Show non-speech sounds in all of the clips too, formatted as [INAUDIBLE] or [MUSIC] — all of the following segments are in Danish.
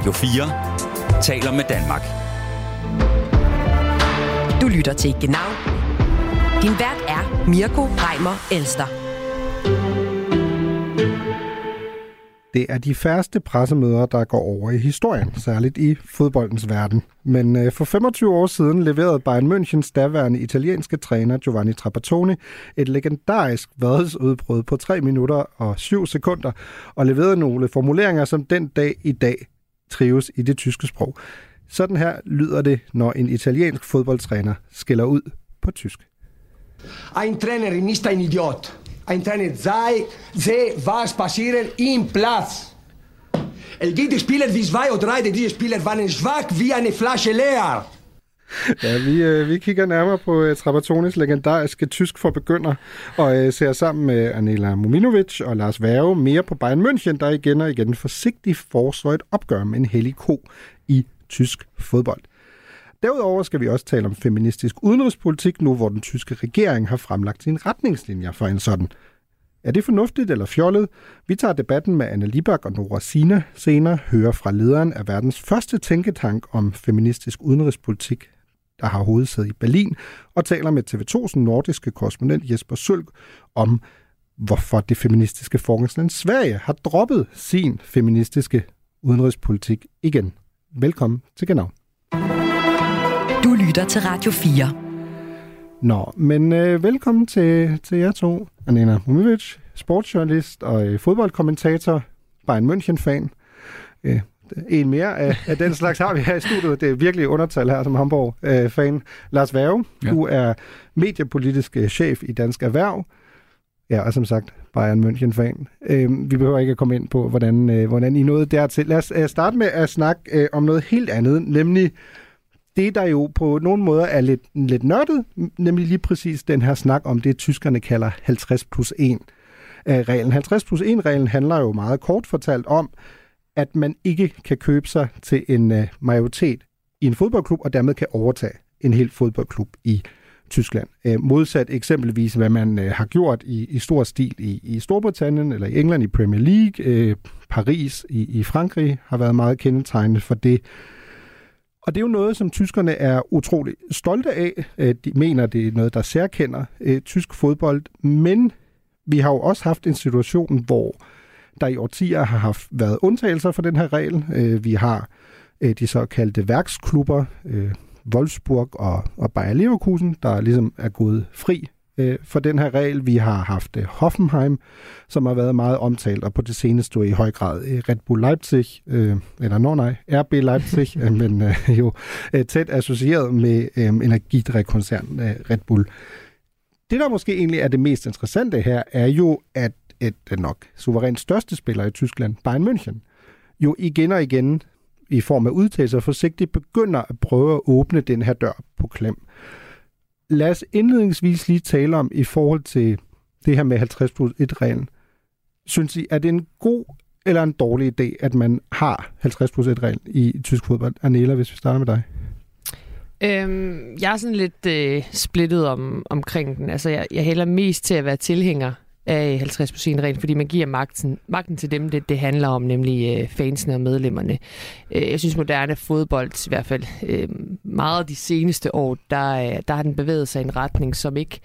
Radio 4 taler med Danmark. Du lytter til Genau. Din vært er Mirko Reimer Elster. Det er de færreste pressemøder, der går over i historien, særligt i fodboldens verden. Men øh, for 25 år siden leverede Bayern Münchens daværende italienske træner Giovanni Trapattoni et legendarisk vadesudbrud på 3 minutter og 7 sekunder, og leverede nogle formuleringer, som den dag i dag trives i det tyske sprog. Sådan her lyder det, når en italiensk fodboldtræner skiller ud på tysk. Ein Trainer ist ein Idiot. Ein Trainer sei, se was passiert im Platz. Es gibt Spieler wie zwei oder drei, diese Spieler waren schwach wie eine Flasche leer. [LAUGHS] Ja, vi, øh, vi kigger nærmere på øh, Trapatonis legendariske tysk for begynder, og øh, ser sammen med Anela Muminovic og Lars Værge mere på Bayern München, der igen og igen forsigtigt foreslår et opgør med en hellig ko i tysk fodbold. Derudover skal vi også tale om feministisk udenrigspolitik nu, hvor den tyske regering har fremlagt sine retningslinjer for en sådan. Er det fornuftigt eller fjollet? Vi tager debatten med Anna Libak og Nora Sina senere, hører fra lederen af verdens første tænketank om feministisk udenrigspolitik, der har hovedsæde i Berlin, og taler med TV2's nordiske korrespondent Jesper Sølg om, hvorfor det feministiske forgangsland Sverige har droppet sin feministiske udenrigspolitik igen. Velkommen til Genau. Du lytter til Radio 4. Nå, men øh, velkommen til, til jer to. Anina Mumovic, sportsjournalist og øh, fodboldkommentator, Bayern München-fan. Øh, en mere af, af den slags har vi her i studiet. Det er virkelig undertal her som Hamburg-fan. Øh, Lars Værge, ja. du er mediepolitisk øh, chef i Dansk Erhverv. Ja, og som sagt, Bayern München-fan. Øh, vi behøver ikke at komme ind på, hvordan, øh, hvordan I nåede dertil. Lad os øh, starte med at snakke øh, om noget helt andet, nemlig det, der jo på nogle måder er lidt, lidt nørdet, nemlig lige præcis den her snak om det, tyskerne kalder 50 plus 1 reglen. 50 plus 1 reglen handler jo meget kort fortalt om, at man ikke kan købe sig til en øh, majoritet i en fodboldklub, og dermed kan overtage en hel fodboldklub i Tyskland. Uh, modsat eksempelvis, hvad man øh, har gjort i, i stor stil i, i Storbritannien eller i England i Premier League. Uh, Paris i, i Frankrig har været meget kendetegnende for det. Og det er jo noget, som tyskerne er utrolig stolte af. De mener, det er noget, der særkender øh, tysk fodbold. Men vi har jo også haft en situation, hvor der i årtier har haft været undtagelser for den her regel. Øh, vi har øh, de såkaldte værksklubber, øh, Wolfsburg og, og Bayer Leverkusen, der ligesom er gået fri øh, for den her regel. Vi har haft øh, Hoffenheim, som har været meget omtalt, og på det seneste i høj grad øh, Red Bull Leipzig, øh, eller nå nej, RB Leipzig, [LAUGHS] øh, men øh, jo øh, tæt associeret med øh, energidrikkoncernen øh, Red Bull. Det, der måske egentlig er det mest interessante her, er jo, at et øh, nok suverænt største spiller i Tyskland, Bayern München, jo igen og igen i form af udtalelser forsigtigt begynder at prøve at åbne den her dør på klem lad os indledningsvis lige tale om i forhold til det her med 50 plus 1-reglen. Synes I, er det en god eller en dårlig idé, at man har 50 plus 1-reglen i, tysk fodbold? Anela, hvis vi starter med dig. Øhm, jeg er sådan lidt øh, splittet om, omkring den. Altså, jeg, jeg hælder mest til at være tilhænger af 50 procent rent, fordi man giver magten, magten til dem, det, det handler om, nemlig øh, fansene og medlemmerne. Øh, jeg synes, moderne fodbold, i hvert fald øh, meget de seneste år, der, øh, der har den bevæget sig i en retning, som ikke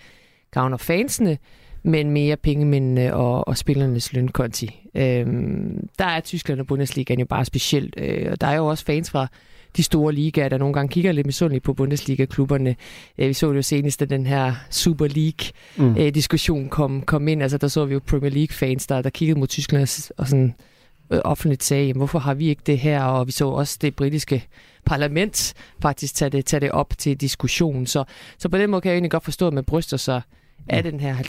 gavner fansene, men mere pengemændene og, og spillernes lønkonti. Øh, der er Tyskland og Bundesligaen jo bare specielt. Øh, og der er jo også fans fra de store ligaer, der nogle gange kigger lidt misundeligt på Bundesliga-klubberne. Øh, vi så det jo senest, at den her Super League-diskussion mm. kom, kom ind. Altså, der så vi jo Premier League-fans, der, der kiggede mod Tyskland og sådan øh, offentligt sagde, jamen, hvorfor har vi ikke det her? Og vi så også det britiske parlament faktisk tage det, tage det op til diskussion. Så, så på den måde kan jeg egentlig godt forstå, at man bryster sig af den her 50%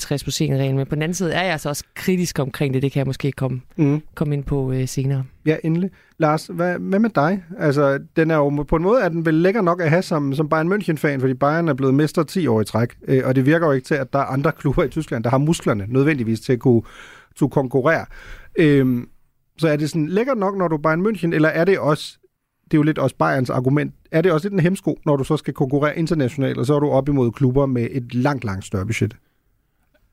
regel men på den anden side er jeg altså også kritisk omkring det. Det kan jeg måske komme, mm. komme ind på øh, senere. Ja, endelig. Lars, hvad, hvad med dig? Altså, den er jo på en måde, at den vel lækker nok at have som, som Bayern München-fan, fordi Bayern er blevet mester 10 år i træk, øh, og det virker jo ikke til, at der er andre klubber i Tyskland, der har musklerne nødvendigvis til at kunne, kunne konkurrere. Øh, så er det sådan lækkert nok, når du er Bayern München, eller er det også det er jo lidt også Bayerns argument. Er det også lidt en hemsko, når du så skal konkurrere internationalt, og så er du op imod klubber med et langt, langt større budget?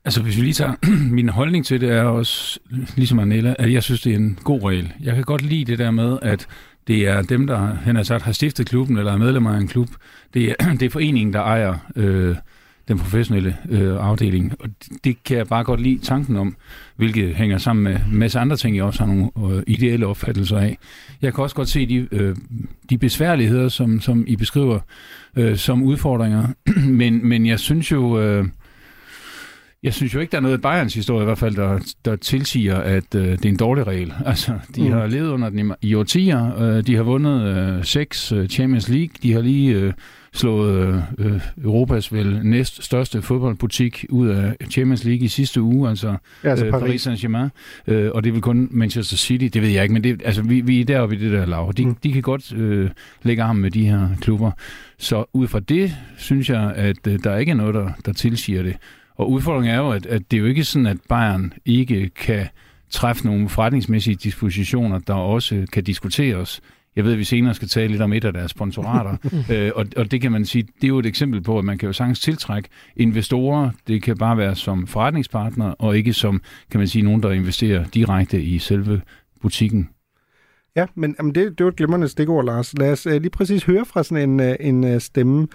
Altså, hvis vi lige tager [CLEARS THROAT] min holdning til det, er også, ligesom Anella, at jeg synes, det er en god regel. Jeg kan godt lide det der med, at Det er dem, der han har sagt, har stiftet klubben eller er medlemmer af en klub. Det er, [CLEARS THROAT] det er foreningen, der ejer øh, den professionelle øh, afdeling. Og det kan jeg bare godt lide tanken om, hvilket hænger sammen med en masse andre ting, jeg også har nogle øh, ideelle opfattelser af. Jeg kan også godt se de, øh, de besværligheder, som, som I beskriver øh, som udfordringer, [CLEARS THROAT] men, men jeg synes jo... Øh, jeg synes jo ikke, der er noget i Bayerns historie i hvert fald, der, der tilsiger, at øh, det er en dårlig regel. [LAUGHS] Altså, de mm. har levet under den i, i årtier. Øh, de har vundet øh, seks øh, Champions League. De har lige øh, slået øh, Europas vel næst største fodboldbutik ud af Champions League i sidste uge, altså, ja, altså øh, Paris, Saint-Germain. Øh, og det vel kun Manchester City, det ved jeg ikke, men det, altså, vi, vi er deroppe i det der lav. De, mm. de kan godt øh, lægge arm med de her klubber. Så ud fra det synes jeg, at øh, der ikke er noget, der, der tilsiger det. Og udfordringen er jo, at, at det er jo ikke sådan, at Bayern ikke kan træffe nogle forretningsmæssige dispositioner, der også kan diskuteres. Jeg ved, at vi senere skal tale lidt om et af deres sponsorater, [LAUGHS] øh, og, og det kan man sige, det er jo et eksempel på, at man kan jo sagtens tiltrække investorer. Det kan bare være som forretningspartner, og ikke som, kan man sige, nogen, der investerer direkte i selve butikken. Ja, men jamen det, det var et glimrende stikord, Lars. Lad os uh, lige præcis høre fra sådan en, uh, en uh, stemme,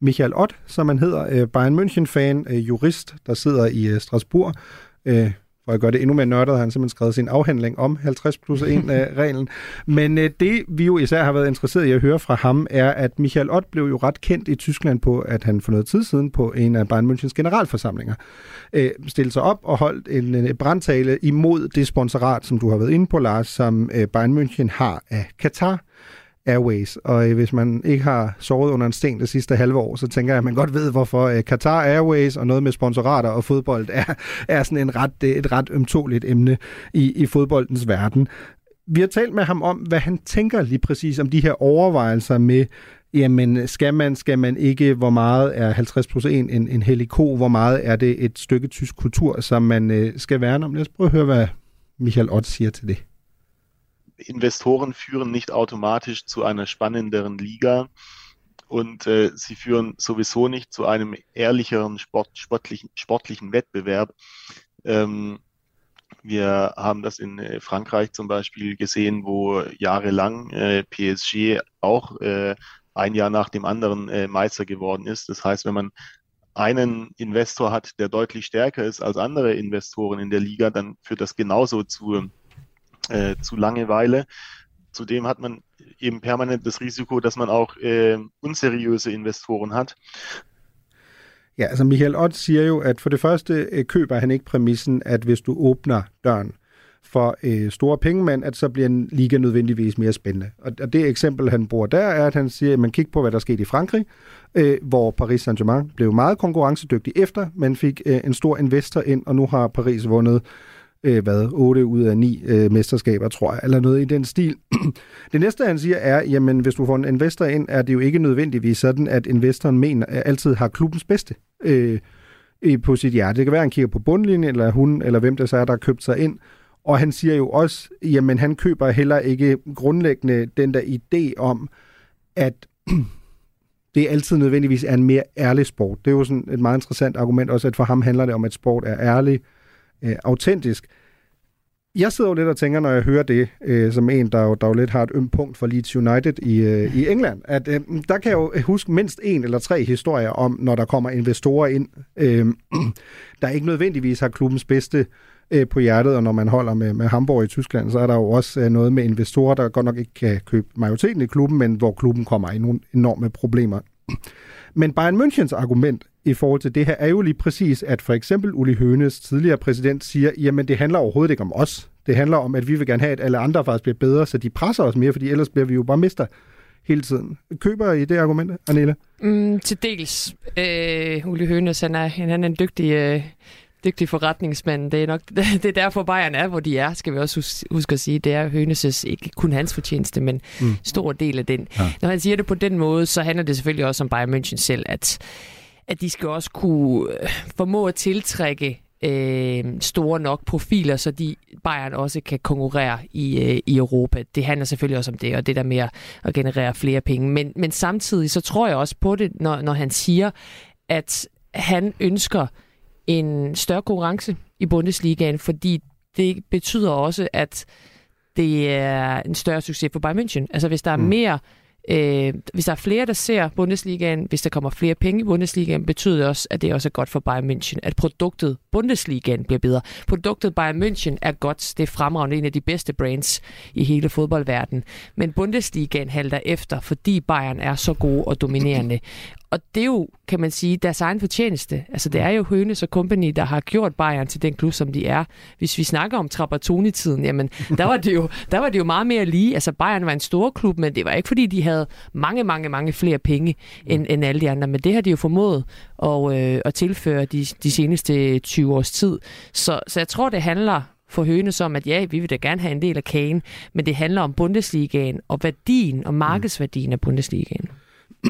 Michael Ott, som man hedder, øh, Bayern München-fan, øh, jurist, der sidder i øh, Strasbourg. Øh, for at gøre det endnu mere nørdet, har han simpelthen skrevet sin afhandling om 50 plus 1-reglen. [LAUGHS] Men øh, det, vi jo især har været interesseret i at høre fra ham, er, at Michael Ott blev jo ret kendt i Tyskland på, at han for noget tid siden på en af Bayern Münchens generalforsamlinger øh, stillede sig op og holdt en, en brandtale imod det sponsorat, som du har været inde på, Lars, som øh, Bayern München har af Katar. Airways. Og øh, hvis man ikke har sovet under en sten det sidste halve år, så tænker jeg, at man godt ved, hvorfor øh, Qatar Airways og noget med sponsorater og fodbold er, er sådan en ret, et ret ømtåligt emne i, i fodboldens verden. Vi har talt med ham om, hvad han tænker lige præcis om de her overvejelser med, jamen skal man, skal man ikke, hvor meget er 50 plus 1 en, en heliko, hvor meget er det et stykke tysk kultur, som man øh, skal værne om. Lad os prøve at høre, hvad Michael Ott siger til det. Investoren führen nicht automatisch zu einer spannenderen Liga und äh, sie führen sowieso nicht zu einem ehrlicheren Sport, sportlichen, sportlichen Wettbewerb. Ähm, wir haben das in äh, Frankreich zum Beispiel gesehen, wo jahrelang äh, PSG auch äh, ein Jahr nach dem anderen äh, Meister geworden ist. Das heißt, wenn man einen Investor hat, der deutlich stärker ist als andere Investoren in der Liga, dann führt das genauso zu äh, zu Langeweile. Zudem hat man eben permanent das Risiko, dass man auch äh, unseriøse investoren hat. Ja, altså Michael Ott siger jo, at for det første øh, køber han ikke præmissen, at hvis du åbner døren for øh, store pengemænd, at så bliver en liga nødvendigvis mere spændende. Og, og det eksempel, han bruger der, er, at han siger, at man kigger på, hvad der skete i Frankrig, øh, hvor Paris Saint-Germain blev meget konkurrencedygtig efter, man fik øh, en stor investor ind, og nu har Paris vundet øh, hvad, 8 ud af 9 øh, mesterskaber, tror jeg, eller noget i den stil. [CLEARS THROAT] det næste, han siger, er, jamen, hvis du får en investor ind, er det jo ikke nødvendigvis sådan, at investoren mener, at altid har klubbens bedste øh, på sit hjerte. Det kan være, at han kigger på bundlinjen, eller hun, eller hvem det så er, der har købt sig ind. Og han siger jo også, jamen han køber heller ikke grundlæggende den der idé om, at [CLEARS THROAT] det altid nødvendigvis er en mere ærlig sport. Det er jo sådan et meget interessant argument også, at for ham handler det om, at sport er ærlig, øh, autentisk. Jeg sidder jo lidt og tænker, når jeg hører det, øh, som en, der jo, der jo lidt har et ømt punkt for Leeds United i, øh, i England, at øh, der kan jeg jo huske mindst en eller tre historier om, når der kommer investorer ind, øh, [CLEARS THROAT] der ikke nødvendigvis har klubbens bedste øh, på hjertet, og når man holder med, med Hamburg i Tyskland, så er der jo også øh, noget med investorer, der godt nok ikke kan købe majoriteten i klubben, men hvor klubben kommer i nogle enorme problemer. Men Bayern Münchens argument i forhold til det her er jo lige præcis, at for eksempel Uli Hønes, tidligere præsident, siger, jamen det handler overhovedet ikke om os. Det handler om, at vi vil gerne have, at alle andre faktisk bliver bedre, så de presser os mere, fordi ellers bliver vi jo bare mister hele tiden. Køber I det argument, Anela? Mm, til dels. Øh, Uli Hønes, han er, han er en dygtig, øh, dygtig forretningsmand. Det er nok [LAUGHS] det er derfor Bayern er, hvor de er, skal vi også huske at sige. Det er Høneses, ikke kun hans fortjeneste, men mm. stor del af den. Ja. Når han siger det på den måde, så handler det selvfølgelig også om Bayern München selv, at at de skal også kunne øh, formå at tiltrække øh, store nok profiler, så de Bayern også kan konkurrere i, øh, i Europa. Det handler selvfølgelig også om det, og det der med at generere flere penge. Men, men samtidig så tror jeg også på det, når, når han siger, at han ønsker en større konkurrence i Bundesligaen, fordi det betyder også, at det er en større succes for Bayern München. Altså hvis der er Mm. mere Øh, hvis der er flere, der ser Bundesligaen, hvis der kommer flere penge i Bundesligaen, betyder det også, at det også er godt for Bayern München, at produktet Bundesligaen bliver bedre. Produktet Bayern München er godt, det er fremragende en af de bedste brands i hele fodboldverdenen. Men Bundesligaen halter efter, fordi Bayern er så gode og dominerende. Og det er jo, kan man sige, deres egen fortjeneste. Altså, det er jo Hønes og Company, der har gjort Bayern til den klub, som de er. Hvis vi snakker om Trapattoni-tiden, jamen, der var, det jo, der var det jo meget mere lige. Altså, Bayern var en stor klub, men det var ikke, fordi de havde mange, mange, mange flere penge end, end alle de andre. Men det har de jo formået at, øh, at tilføre de, de seneste 20 års tid. Så, så jeg tror, det handler for Hønes om, at ja, vi vil da gerne have en del af kagen, men det handler om Bundesligaen og værdien og markedsværdien af Bundesligaen.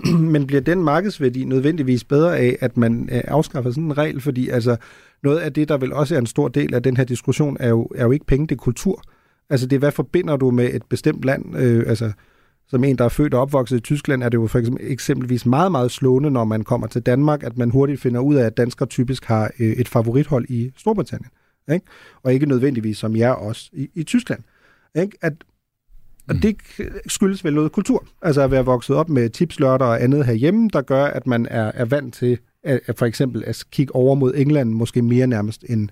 [CLEARS THROAT] Men bliver den markedsværdi nødvendigvis bedre af, at man øh, afskaffer sådan en regel? Fordi altså, noget af det, der vel også er en stor del af den her diskussion, er jo, er jo ikke penge, det er kultur. Altså det er, hvad forbinder du med et bestemt land? Øh, altså, som en, der er født og opvokset i Tyskland, er det jo for eksempel eksempelvis meget, meget slående, når man kommer til Danmark, at man hurtigt finder ud af, at danskere typisk har øh, et favorithold i Storbritannien. Ikke? Og ikke nødvendigvis som jer også i, i Tyskland. Ikke? At, og det skyldes vel noget kultur. Altså at være vokset op med tipslørter og andet herhjemme, der gør, at man er, er vant til at, at for eksempel at kigge over mod England, måske mere nærmest end,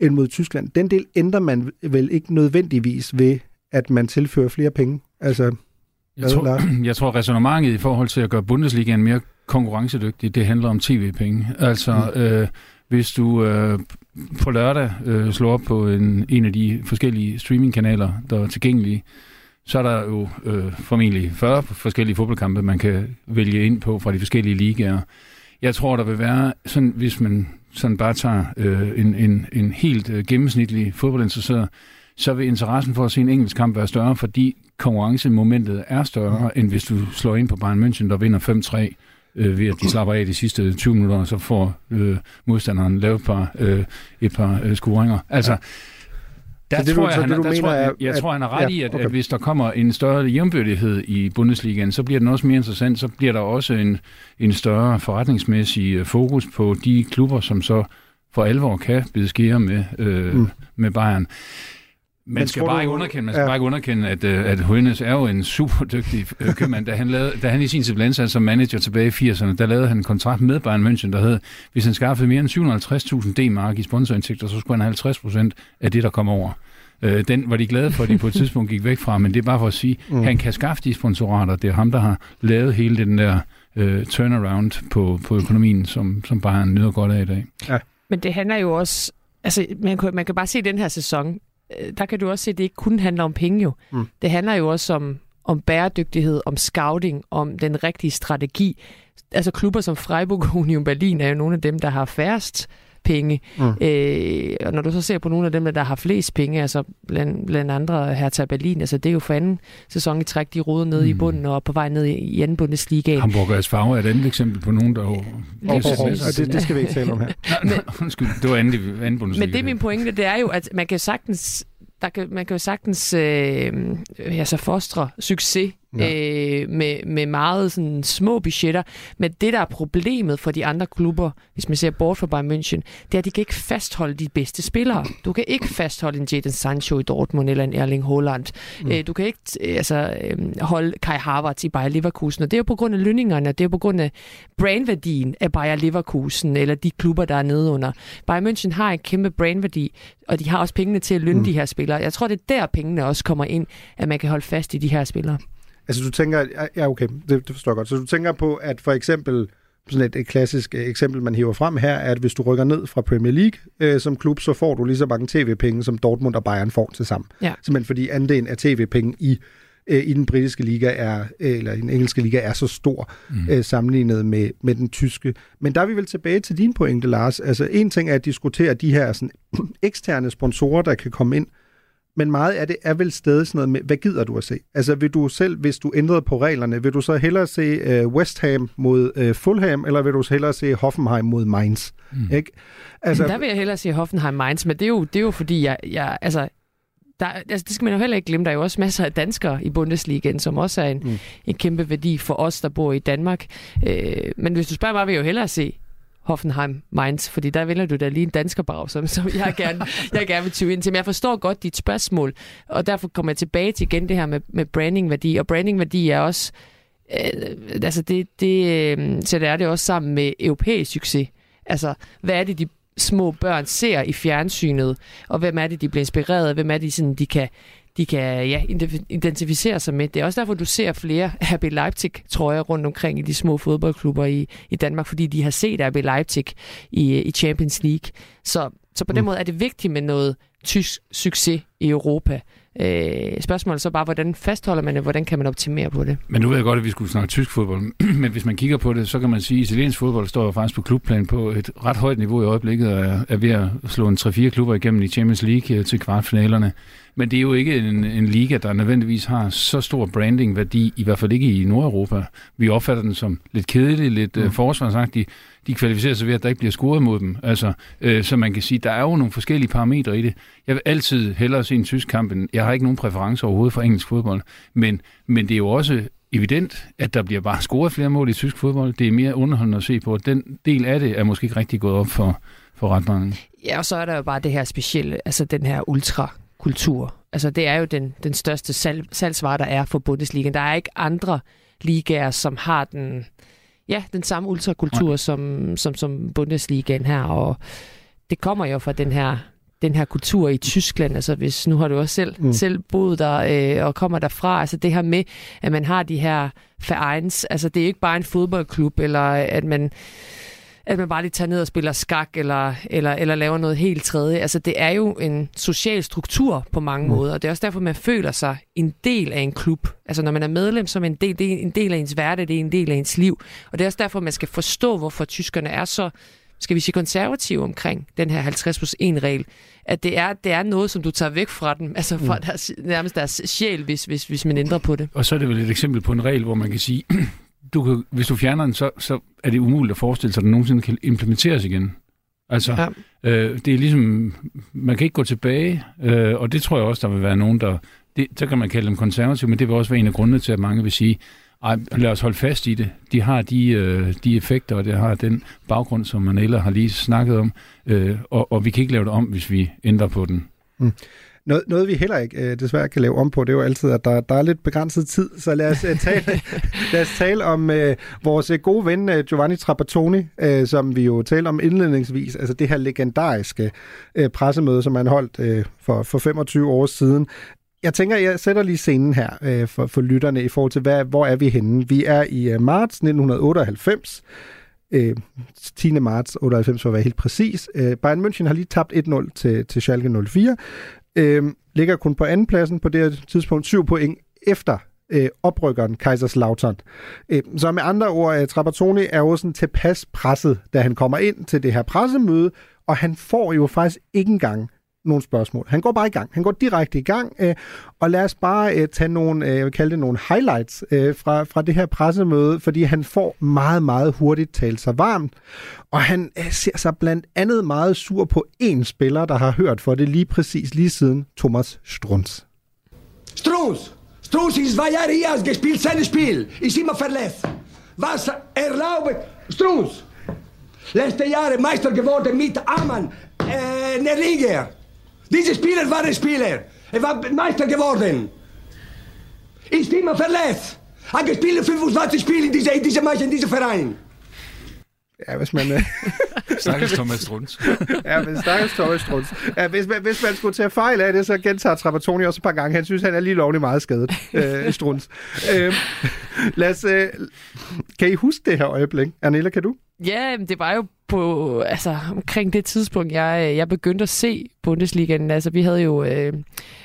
end mod Tyskland. Den del ændrer man vel ikke nødvendigvis ved, at man tilfører flere penge. Altså, Jeg tror, [CLEARS THROAT] jeg tror, resonemanget i forhold til at gøre Bundesligaen mere konkurrencedygtig, det handler om tv-penge. Altså, mm. øh, hvis du øh, på lørdag øh, slår op på en, en af de forskellige streamingkanaler, der er tilgængelige, så er der jo øh, formentlig 40 forskellige fodboldkampe, man kan vælge ind på fra de forskellige ligaer. Jeg tror, der vil være, sådan, hvis man sådan bare tager øh, en, en, en helt øh, gennemsnitlig fodboldinteresseret, så vil interessen for at se en engelsk kamp være større, fordi konkurrencemomentet er større, end hvis du slår ind på Bayern München, der vinder 5-3 øh, ved at de slapper af de sidste 20 minutter, og så får øh, modstanderen lavet et par, øh, et par øh, scoringer. Altså, ja. Der, det, tror du- jeg, han, det, du der mener tror, jeg, jeg at- tror, han er ret ja, i, at, okay. at hvis der kommer en større jævnbyrdighed i Bundesligaen, så bliver den også mere interessant. Så bliver der også en, en større forretningsmæssig øh, fokus på de klubber, som så for alvor kan bide skære med, øh, mm. med Bayern. Man skal bare du- ikke underkende, man skal ja. bare ikke underkende, at, øh, at Hønes er jo en super dygtig øh, [LAUGHS] købmand. Da han, lavede, da han i sin tid blev ansat som manager tilbage i 80'erne, der lavede han en kontrakt med Bayern München, der hed, hvis han skaffede mere end 750.000 D-mark i sponsorindtægter, så skulle han have 50 procent af det, der kom over. Øh, den var de glade for, at de på et [LAUGHS] tidspunkt gik væk fra, men det er bare for at sige, Mm. han kan skaffe de sponsorater. Det er ham, der har lavet hele den der øh, turnaround på, på økonomien, som, som Bayern nyder godt af i dag. Men det handler jo også... Altså, man kan, man kan bare se den her sæson. Øh, Der kan du også se, at det ikke kun handler om penge jo. Mm. Det handler jo også om, om bæredygtighed, om scouting, om den rigtige strategi. Altså klubber som Freiburg og Union Berlin er jo nogle af dem, der har færrest penge. Mm. Øh, og når du så ser på nogle af dem, der har flest penge, altså blandt, blandt andre Hertha Berlin, altså det er jo for anden sæson i træk, de roder ned mm. i bunden og er på vej ned i, i anden Bundesliga. Hamburger SV er et andet eksempel på nogen, der jo... Og, og, og, og, det, det skal vi ikke tale om her. [LAUGHS] Nå, nå, undskyld, det var anden, anden Bundesliga. Men det er min pointe, det er jo, at man kan sagtens, der kan, man kan jo sagtens øh, altså fostre succes Ja. øh, med, med meget sådan, små budgetter. Men det, der er problemet for de andre klubber, hvis man ser bort fra Bayern München, det er, at de kan ikke fastholde de bedste spillere. Du kan ikke fastholde en Jadon Sancho i Dortmund eller en Erling Haaland. Mm. Øh, du kan ikke altså, øh, holde Kai Havertz i Bayer Leverkusen. Og det er jo på grund af lønningerne, det er jo på grund af brandværdien af Bayer Leverkusen eller de klubber, der er nede under. Bayern München har en kæmpe brandværdi, og de har også pengene til at lønne mm. de her spillere. Jeg tror, det er der, pengene også kommer ind, at man kan holde fast i de her spillere. Altså du tænker, ja okay, det, det forstår jeg godt. Så du tænker på, at for eksempel, sådan et, et klassisk øh, eksempel, man hiver frem her, er, at hvis du rykker ned fra Premier League øh, som klub, så får du lige så mange tv-penge, som Dortmund og Bayern får til sammen. Ja. Simpelthen fordi andelen af tv-penge i, øh, i den britiske liga er, øh, eller i den engelske liga er så stor mm. øh, sammenlignet med, med den tyske. Men der er vi vel tilbage til din pointe, Lars. Altså en ting er at diskutere de her sådan, [CLEARS THROAT] eksterne sponsorer, der kan komme ind, men meget af det er vel stadig sådan noget med, hvad gider du at se? Altså vil du selv, hvis du ændrede på reglerne, vil du så hellere se uh, West Ham mod uh, Fulham, eller vil du hellere se Hoffenheim mod Mainz? Mm. Ikke? Altså, der vil jeg hellere sige Hoffenheim Mainz, men det er jo, det er jo fordi, jeg, jeg altså, der, altså, det skal man jo heller ikke glemme. Der er jo også masser af danskere i Bundesligaen, som også er en, mm. en kæmpe værdi for os, der bor i Danmark. Øh, men hvis du spørger mig, vil jeg jo hellere se Hoffenheim Mainz, fordi der vælger du da lige en danskerbrag, som, som jeg, gerne, jeg gerne vil tyve ind til. Men jeg forstår godt dit spørgsmål, og derfor kommer jeg tilbage til igen det her med, med brandingværdi. Og brandingværdi er også, øh, altså det, det øh, så det er det også sammen med europæisk succes. Altså, hvad er det, de små børn ser i fjernsynet, og hvem er det, de bliver inspireret af, hvem er det, sådan, de kan, de kan ja, identificere sig med. Det er også derfor, du ser flere [LAUGHS] RB Leipzig, tror jeg, rundt omkring i de små fodboldklubber i, i Danmark, fordi de har set RB Leipzig i, i Champions League. Så, så på den mm. måde er det vigtigt med noget tysk succes i Europa. Øh, spørgsmålet er så bare, hvordan fastholder man det, hvordan kan man optimere på det? Men nu ved jeg godt, at vi skulle snakke tysk fodbold, [CLEARS THROAT] men hvis man kigger på det, så kan man sige, at italiensk fodbold står faktisk på klubplan på et ret højt niveau i øjeblikket, og er, er ved at slå en 3-4 klubber igennem i Champions League øh, til kvartfinalerne. Men det er jo ikke en, en liga, der nødvendigvis har så stor brandingværdi, i hvert fald ikke i Nordeuropa. Vi opfatter den som lidt kedelig, lidt mm. uh, forsvarsagtig. De kvalificerer sig ved, at der ikke bliver scoret mod dem. Altså, øh, så man kan sige, der er jo nogle forskellige parametre i det. Jeg vil altid hellere se en tysk kamp, end jeg har ikke nogen præference overhovedet for engelsk fodbold. Men, men det er jo også evident, at der bliver bare scoret flere mål i tysk fodbold. Det er mere underholdende at se på. Den del af det er måske ikke rigtig gået op for, for ret mange. Ja, og så er der jo bare det her specielle, altså den her ultra kultur. Altså det er jo den, den største salg, salgsvare, der er for Bundesliga. Der er ikke andre ligaer, som har den, ja, den samme ultrakultur som, som, som Bundesligaen her, og det kommer jo fra den her den her kultur i Tyskland, altså hvis nu har du også selv, mm. selv boet der øh, og kommer derfra, altså det her med, at man har de her vereins, altså det er ikke bare en fodboldklub, eller at man at man bare lige tager ned og spiller skak, eller, eller, eller laver noget helt tredje. Altså, det er jo en social struktur på mange mm. måder, og det er også derfor, man føler sig en del af en klub. Altså, når man er medlem, så er man en del, det er en del af ens hverdag, det er en del af ens liv. Og det er også derfor, man skal forstå, hvorfor tyskerne er så skal vi sige, konservative omkring den her 50 plus 1 regel, at det er, det er noget, som du tager væk fra dem, altså fra mm. deres, nærmest deres sjæl, hvis, hvis, hvis man ændrer på det. Og så er det vel et eksempel på en regel, hvor man kan sige, [CLEARS THROAT] du kan, hvis du fjerner den, så, så er det umuligt at forestille sig, at den nogensinde kan implementeres igen. Altså, ja. øh, det er ligesom, man kan ikke gå tilbage, øh, og det tror jeg også, der vil være nogen, der, det, så kan man kalde dem konservative, men det vil også være en af grundene til, at mange vil sige, ej, lad os holde fast i det. De har de, øh, de effekter, og det har den baggrund, som man ellers har lige snakket om, øh, og, og vi kan ikke lave det om, hvis vi ændrer på den. Mm. Noget, noget vi heller ikke øh, desværre kan lave om på, det er jo altid, at der, der er lidt begrænset tid. Så lad os, øh, tale, [LAUGHS] lad os tale om øh, vores øh, gode ven øh, Giovanni Trapattoni, øh, som vi jo talte om indledningsvis. Altså det her legendariske øh, pressemøde, som han holdt øh, for, for 25 år siden. Jeg tænker, jeg sætter lige scenen her øh, for, for lytterne i forhold til, hvad, hvor er vi henne. Vi er i øh, marts 1998. Øh, 10. marts 98 for at være helt præcis. Øh, Bayern München har lige tabt 1-0 til, til Schalke 04 øh, ligger kun på andenpladsen på det her tidspunkt, 7 point efter øh, oprykkeren Kaiserslautern. Øh, så med andre ord, øh, Trapattoni er jo sådan tilpas presset, da han kommer ind til det her pressemøde, og han får jo faktisk ikke engang nogle spørgsmål. Han går bare i gang. Han går direkte i gang, øh, og lad os bare øh, tage nogle, øh, jeg vil kalde det nogle highlights øh, fra, fra det her pressemøde, fordi han får meget, meget hurtigt talt sig varmt, og han øh, ser sig blandt andet meget sur på en spiller, der har hørt for det lige præcis lige siden Thomas Strunz. Strunz! Strunz ist zwei Jahre hier, gespielt sein Spiel, ist immer verletzt. Was erlaubt Strunz? Letzte Jahre Meister geworden mit Amann, äh, ne Liga. Diese Spieler waren Spieler. Er war Meister geworden. Ist immer verletzt. Hat gespielt 25 Spiele in dieser, in dieser Mannschaft, in diesem Verein. Ja, hvis man... Øh, [LAUGHS] stakkels Thomas Strunz. ja, men stakkels Thomas Strunz. Ja, hvis, man, hvis man skulle tage fejl af det, så gentager Trapattoni også et par gange. Han synes, han er lige lovlig meget skadet, [LAUGHS] øh, Strunz. Øh, lad os, øh, kan I huske det her øjeblik? Anela, kan du? Ja, det var jo på, altså, omkring det tidspunkt, jeg, jeg begyndte at se Bundesligaen. Altså, vi havde jo øh,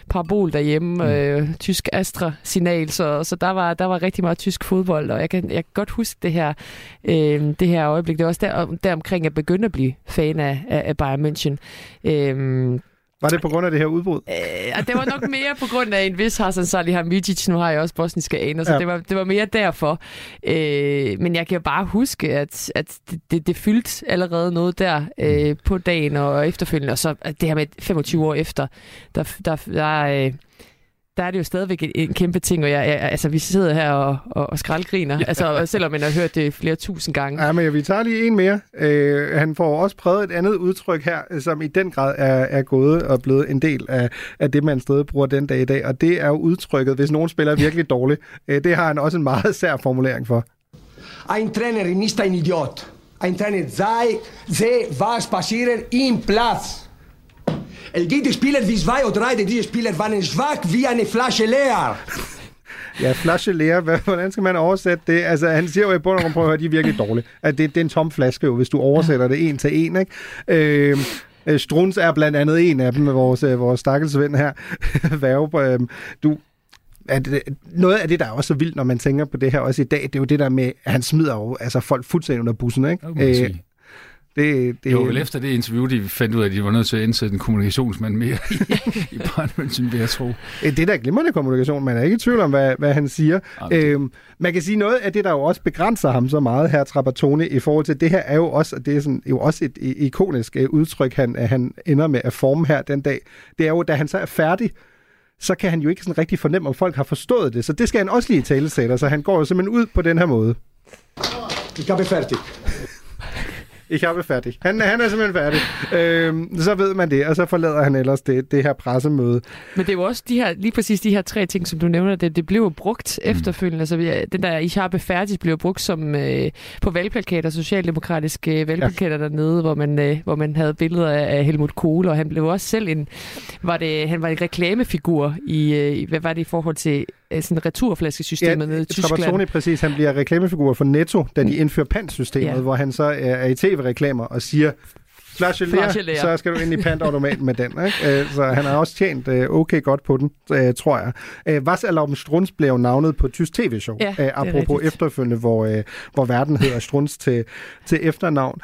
parabol derhjemme, mm. øh, tysk Astra-signal, så, så der, var, der var rigtig meget tysk fodbold, og jeg kan, jeg kan godt huske det her, øh, det her øjeblik. Det var også der, omkring, jeg begyndte at blive fan af, af Bayern München. Øh, var det på grund af det her udbrud? Øh, det var nok mere på grund af en vis Hasan Salihamidzic. Nu har jeg også bosniske aner, så ja. det, var, det var mere derfor. Øh, men jeg kan bare huske, at, at det, det, det fyldte allerede noget der øh, mm. på dagen og efterfølgende. Og så det her med 25 år efter, der, der, der, øh, der er det jo stadigvæk en, en kæmpe ting, og jeg, jeg, altså, vi sidder her og, og, og skraldgriner, ja. altså, selvom man har hørt det flere tusind gange. Ja, men vi tager lige en mere. Øh, han får også prøvet et andet udtryk her, som i den grad er, er gået og blevet en del af, af det, man stadig bruger den dag i dag, og det er jo udtrykket, hvis nogen spiller virkelig dårligt. Øh, det har han også en meget sær formulering for. Ein Trainer ist ein Idiot. Ein Trainer sei, sehe, was passieren im Platz. Es gibt Spieler wie zwei oder drei, diese Spieler waren schwach wie eine Flasche leer. Ja, flasche lærer, Hvad- hvordan skal man oversætte det? Altså, han siger jo i bund og grund, prøv at høre, de er virkelig dårlige. At det, det er en tom flaske jo, hvis du oversætter det en til en, ikke? Øh, øh, Struns er blandt andet en af dem, med vores, øh, vores stakkels ven her, [LAUGHS] Værge. Øh, du, at, øh, noget af det, der er også så vildt, når man tænker på det her også i dag, det er jo det der med, at han smider jo altså folk fuldstændig under bussen, ikke? Man sige. Det, det, var vel efter det interview, de fandt ud af, at de var nødt til at indsætte en kommunikationsmand mere [LAUGHS] i, München, vil jeg tro. Øh, Det er da glimrende kommunikation. Man er ikke i tvivl om, hvad, hvad han siger. Jamen, det- Øhm, man kan sige noget af det, der jo også begrænser ham så meget, her Trapattoni, i forhold til det her, er jo også, og det er sådan, jo også et ikonisk øh, udtryk, han, at han ender med at forme her den dag. Det er jo, da han så er færdig, så kan han jo ikke sådan rigtig fornemme, om folk har forstået det. Så det skal han også lige i tale så han går jo simpelthen ud på den her måde. Ich habe fertig. Ich habe færdig. Han, han er simpelthen færdig. Øhm, så ved man det, og så forlader han ellers det, det her pressemøde. Men det er jo også de her, lige præcis de her tre ting, som du nævner, det, det blev brugt mm. efterfølgende. Altså, den der Ich habe færdig blev brugt som øh, på valgplakater, socialdemokratiske øh, valgplakater ja. dernede, hvor man, øh, hvor man havde billeder af, Helmut Kohl, og han blev også selv en, var det, han var en reklamefigur i, øh, hvad var det i forhold til sådan returflaskesystemet nede i Tyskland. Trapattoni præcis, han bliver reklamefigur for Netto, da de indfører pantsystemet, Ja. ja. hvor han så er, i tv-reklamer og siger, Flashe Flashe Lea, Lea." så skal du ind i pantautomaten med den. Ikke? Øh, Så han har også tjent øh, okay godt på den, øh, tror jeg. Øh, Was erlauben Strunz blev jo navnet på tysk tv-show. Ja, apropos rigtigt. efterfølgende, hvor, øh, hvor verden hedder Strunz til, til efternavn.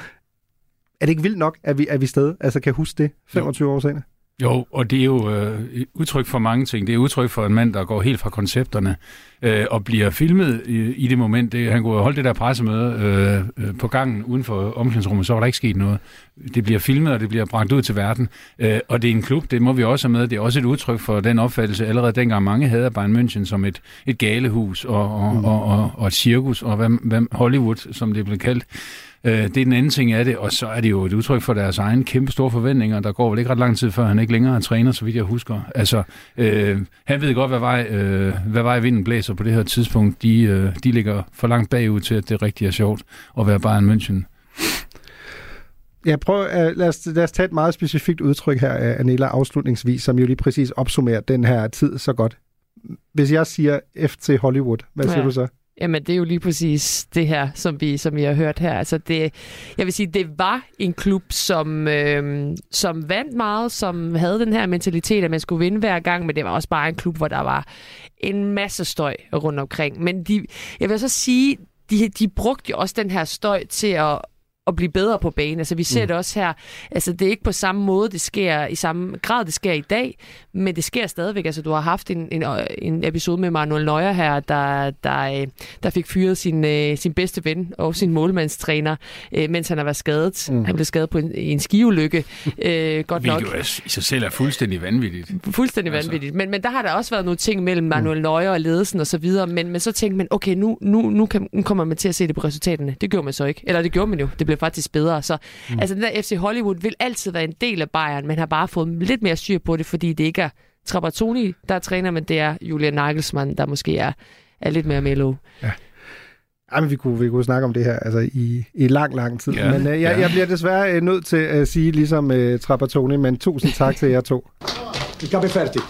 Er det ikke vildt nok, at vi, at vi stadig altså, kan huske det 25 år senere? Jo, og det er jo øh, et udtryk for mange ting. Det er udtryk for en mand, der går helt fra koncepterne øh, og bliver filmet i, i det moment. Det, han kunne holde det der pressemøde øh, øh, på gangen uden for omklædningsrummet, så var der ikke sket noget. Det bliver filmet, og det bliver bragt ud til verden. Øh, og det er en klub, det må vi også have med. Det er også et udtryk for den opfattelse, allerede dengang mange havde Bayern München som et, et galehus og, og, mm. og, og, og et cirkus, og hvad, hvad Hollywood, som det blev kaldt. Øh, det er den anden ting af det, og så er det jo et udtryk for deres egen kæmpe store forventninger. Der går vel ikke ret lang tid, før han ikke længere er træner, så vidt jeg husker. Altså, øh, han ved godt, hvad vej, øh, hvad vej vinden blæser på det her tidspunkt. De, øh, de ligger for langt bagud til, at det rigtig er sjovt at være Bayern München. Ja, prøv, uh, lad, os, lad os tage et meget specifikt udtryk her, uh, Anela, afslutningsvis, som jo lige præcis opsummerer den her tid så godt. Hvis jeg siger FC Hollywood, hvad siger Ja. du så? Jamen, det er jo lige præcis det her, som vi, som vi har hørt her. Altså, det, jeg vil sige, det var en klub, som, øh, som vandt meget, som havde den her mentalitet, at man skulle vinde hver gang, men det var også bare en klub, hvor der var en masse støj rundt omkring. Men de, jeg vil så sige, de, de brugte jo også den her støj til at at blive bedre på banen. Altså, vi ser mm. det også her. Altså, det er ikke på samme måde, det sker i samme grad, det sker i dag, men det sker stadigvæk. Altså, du har haft en, en, en episode med Manuel Neuer her, der, der, øh, der fik fyret sin, øh, sin bedste ven og sin målmandstræner, øh, mens han har været skadet. Mm. Han blev skadet på en, i en skiulykke. [LAUGHS] Øh, godt nok. Hvilket jo er- i sig selv er fuldstændig vanvittigt. Fuldstændig Altså. vanvittigt. Men, men der har der også været nogle ting mellem Manuel Neuer og ledelsen og så videre. Men, men så tænkte man, okay, nu, nu, nu, kan, nu kommer man til at se det på resultaterne. Det gjorde man så ikke. Eller det gjorde man jo. Det blev faktisk bedre. Så mm. altså, den der FC Hollywood vil altid være en del af Bayern, men har bare fået lidt mere styr på det, fordi det ikke er Trapattoni, der er træner, men det er Julian Nagelsmann, der måske er, er lidt mere mellow. Ej, men vi kunne, vi kunne snakke om det her altså, i, i lang, lang tid. Ja, men øh, jeg, ja. jeg bliver desværre øh, nødt til at sige, ligesom øh, Trapattoni, men tusind tak til jer to. Ich habe fertig.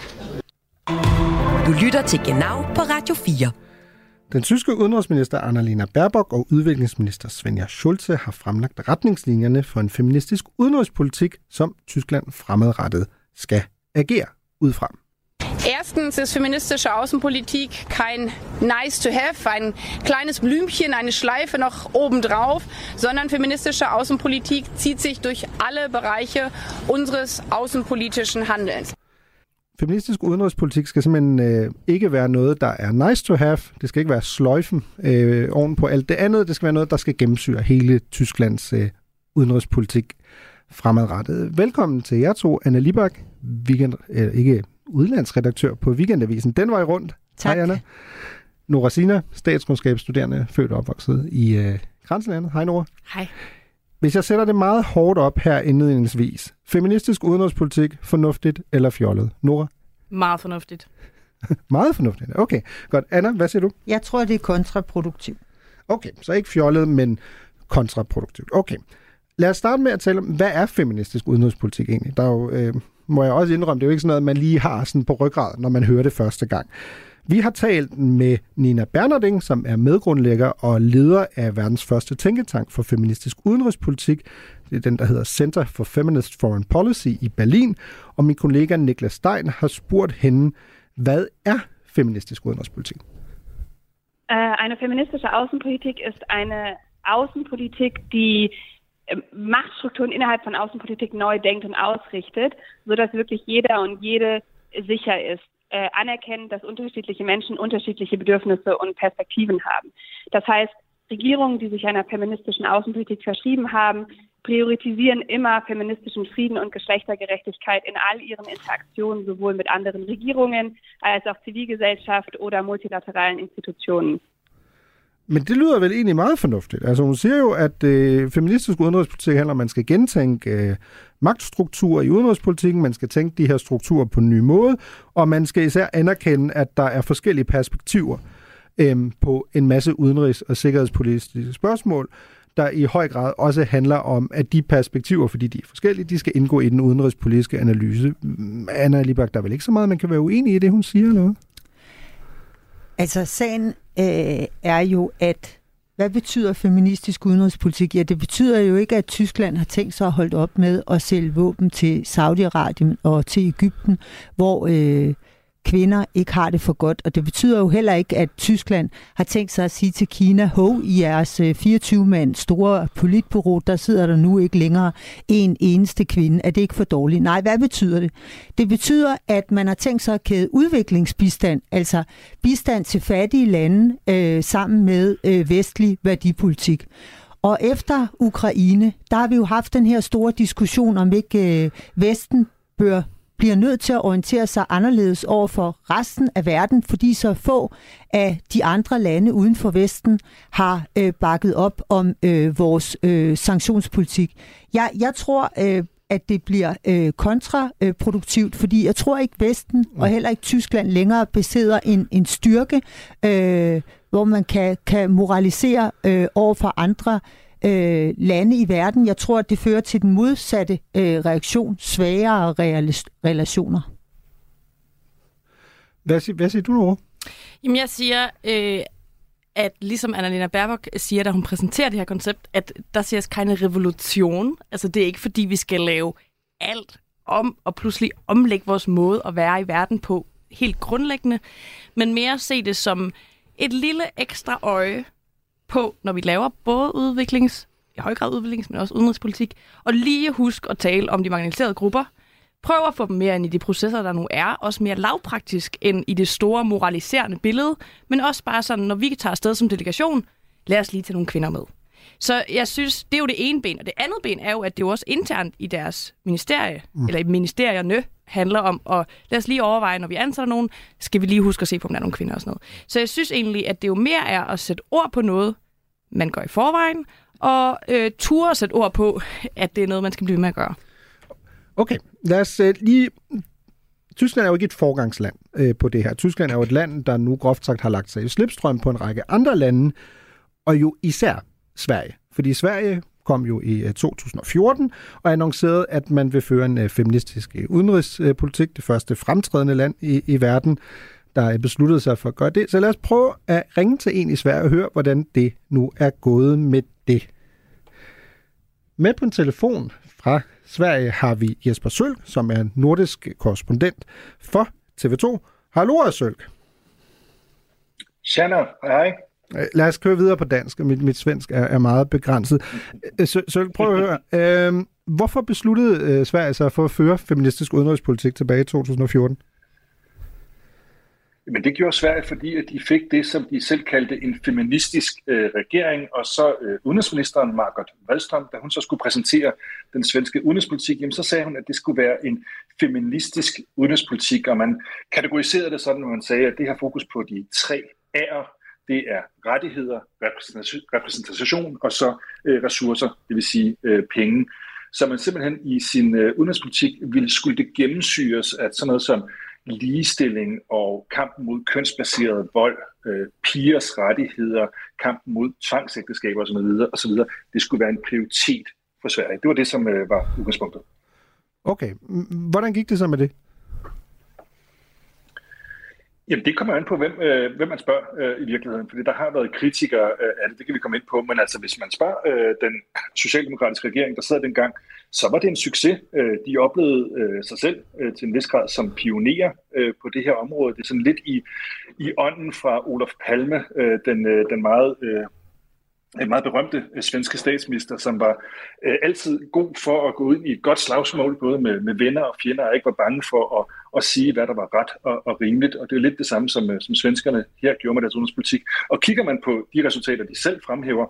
Du lytter til Genau på Radio 4. Den tyske udenrigsminister Annalena Baerbock og udviklingsminister Svenja Schulze har fremlagt retningslinjerne for en feministisk udenrigspolitik, som Tyskland fremadrettet skal agere ud fra. Erstens ist feministische Außenpolitik kein nice to have, ein kleines Blümchen, eine Schleife noch obendrauf, sondern feministische Außenpolitik zieht sich durch alle Bereiche unseres außenpolitischen Handelns. Feministisk udenrigspolitik skal simpelthen øh, ikke være noget, der er nice to have. Det skal ikke være sløjfen øh, oven på alt det andet. Det skal være noget, der skal gennemsyre hele Tysklands øh, udenrigspolitik fremadrettet. Velkommen til jer to, Anna Libak, weekend, øh, ikke udlandsredaktør på Weekendavisen. Den var i rundt. Tak. Hej, Anna. Nora Sina, statskundskabsstuderende, født og opvokset i øh, Grænselandet. Hej, Nora. Hej. Hvis jeg sætter det meget hårdt op her indledningsvis. Feministisk udenrigspolitik, fornuftigt eller fjollet? Nora? Meget fornuftigt. [LAUGHS] Meget fornuftigt. Okay, godt. Anna, hvad siger du? Jeg tror, det er kontraproduktivt. Okay, så ikke fjollet, men kontraproduktivt. Okay. Lad os starte med at tale om, hvad er feministisk udenrigspolitik egentlig? Der er jo, øh, må jeg også indrømme, det er jo ikke sådan noget, man lige har sådan på ryggrad, når man hører det første gang. Vi har talt med Nina Bernarding, som er medgrundlægger og leder af verdens første tænketank for feministisk udenrigspolitik. Det er den, der hedder Center for Feminist Foreign Policy i Berlin. Og min kollega Niklas Stein har spurgt hende, hvad er feministisk udenrigspolitik? Äh, Eine feministische Außenpolitik ist eine Außenpolitik, die ähm, Machtstrukturen innerhalb von Außenpolitik neu denkt und ausrichtet, sodass wirklich jeder und jede sicher ist, äh, anerkennen, dass unterschiedliche Menschen unterschiedliche Bedürfnisse und Perspektiven haben. Das heißt, Regierungen, die sich einer feministischen Außenpolitik verschrieben haben, priorisieren immer feministischen Frieden und Geschlechtergerechtigkeit in all ihren Interaktionen, sowohl mit anderen Regierungen als auch Zivilgesellschaft oder multilateralen Institutionen. Men det lyder vel egentlig meget fornuftigt. Altså hun siger jo, at øh, feministisk udenrigspolitik handler om, at man skal gentænke øh, magtstrukturer i udenrigspolitikken, man skal tænke de her strukturer på en ny måde, og man skal især anerkende, at der er forskellige perspektiver øh, på en masse udenrigs- og sikkerhedspolitiske spørgsmål, der i høj grad også handler om, at de perspektiver, fordi de er forskellige, de skal indgå i den udenrigspolitiske analyse. Anna Libak, der er vel ikke så meget, man kan være uenig i det, hun siger, eller hvad? Altså, sagen øh, er jo, at hvad betyder feministisk udenrigspolitik? Ja, det betyder jo ikke, at Tyskland har tænkt sig at holde op med at sælge våben til Saudi-Arabien og til Ægypten, hvor øh, kvinder ikke har det for godt. Og det betyder jo heller ikke, at Tyskland har tænkt sig at sige til Kina, hov, i jeres øh, 24-mand store politbureau, der sidder der nu ikke længere en eneste kvinde. Er det ikke for dårligt? Nej, hvad betyder det? Det betyder, at man har tænkt sig at kæde udviklingsbistand, altså bistand til fattige lande, øh, sammen med øh, vestlig værdipolitik. Og efter Ukraine, der har vi jo haft den her store diskussion om ikke øh, Vesten bør bliver nødt til at orientere sig anderledes over for resten af verden, fordi så få af de andre lande uden for Vesten har øh, bakket op om øh, vores øh, sanktionspolitik. Jeg, jeg tror, øh, at det bliver øh, kontraproduktivt, fordi jeg tror ikke Vesten og heller ikke Tyskland længere besidder en, en styrke, øh, hvor man kan, kan moralisere øh, over for andre øh, lande i verden. Jeg tror, at det fører til den modsatte øh, reaktion, svagere relationer. Hvad, sig, hvad siger du, Nora? Jamen, jeg siger, øh, at ligesom Annalena Baerbock siger, da hun præsenterer det her koncept, at der siger keine revolution. Altså, det er ikke, fordi vi skal lave alt om og pludselig omlægge vores måde at være i verden på helt grundlæggende, men mere se det som et lille ekstra øje på, når vi laver både udviklings, i høj grad udviklings, men også udenrigspolitik, og lige husk at tale om de marginaliserede grupper. Prøv at få dem mere ind i de processer, der nu er, også mere lavpraktisk end i det store moraliserende billede, men også bare sådan, når vi tager afsted som delegation, lad os lige tage nogle kvinder med. Så jeg synes, det er jo det ene ben. Og det andet ben er jo, at det jo også internt i deres ministerie, mm. eller i ministerierne, handler om, og lad os lige overveje, når vi ansætter nogen, skal vi lige huske at se på, om der er nogle kvinder og sådan noget. Så jeg synes egentlig, at det jo mere er at sætte ord på noget, man gør i forvejen, og øh, ture at sætte ord på, at det er noget, man skal blive med at gøre. Okay, lad os øh, lige... Tyskland er jo ikke et forgangsland øh, på det her. Tyskland er jo et land, der nu groft sagt har lagt sig i slipstrøm på en række andre lande, og jo især Sverige. Fordi Sverige kom jo i øh, 2014 og annoncerede, at man vil føre en øh, feministisk øh, udenrigspolitik, det første fremtrædende land i, i verden, der besluttede sig for at gøre det. Så lad os prøve at ringe til en i Sverige og høre, hvordan det nu er gået med det. Med på en telefon fra Sverige har vi Jesper Sølg, som er nordisk korrespondent for TV2. Hallo, Sølg. Tjena, hej. Øh, lad os køre videre på dansk, mit, mit svensk er, er meget begrænset. Øh, så, så prøv at høre. Øh, hvorfor besluttede øh, Sverige sig for at føre feministisk udenrigspolitik tilbage i 2014? Men det gjorde Sverige, fordi at de fik det, som de selv kaldte en feministisk øh, regering, og så øh, udenrigsministeren Margot Wallström, da hun så skulle præsentere den svenske udenrigspolitik, jamen, så sagde hun, at det skulle være en feministisk udenrigspolitik, og man kategoriserede det sådan, når man sagde, at det har fokus på de tre A'er, det er rettigheder, repræsentation og så øh, ressourcer, det vil sige øh, penge. Så man simpelthen i sin øh, udenrigspolitik ville skulle det gennemsyres af sådan noget som ligestilling og kampen mod kønsbaseret vold, øh, pigers rettigheder, kampen mod tvangsægteskaber osv., osv. Det skulle være en prioritet for Sverige. Det var det, som øh, var udgangspunktet. Okay. Hvordan gik det så med det? Jamen, det kommer an på, hvem, øh, hvem man spørger øh, i virkeligheden, fordi der har været kritikere øh, af det, det kan vi komme ind på, men altså, hvis man spørger øh, den socialdemokratiske regering, der sad dengang, så var det en succes. Øh, de oplevede øh, sig selv øh, til en vis grad som pionerer øh, på det her område. Det er sådan lidt i, i ånden fra Olof Palme, øh, den, øh, den meget øh, en meget berømte øh, svenske statsminister, som var øh, altid god for at gå ud i et godt slagsmål, både med, med venner og fjender, og ikke var bange for at, at sige, hvad der var ret og, og rimeligt. Og det er lidt det samme, som, øh, som svenskerne her gjorde med deres udenrigspolitik. Og kigger man på de resultater, de selv fremhæver,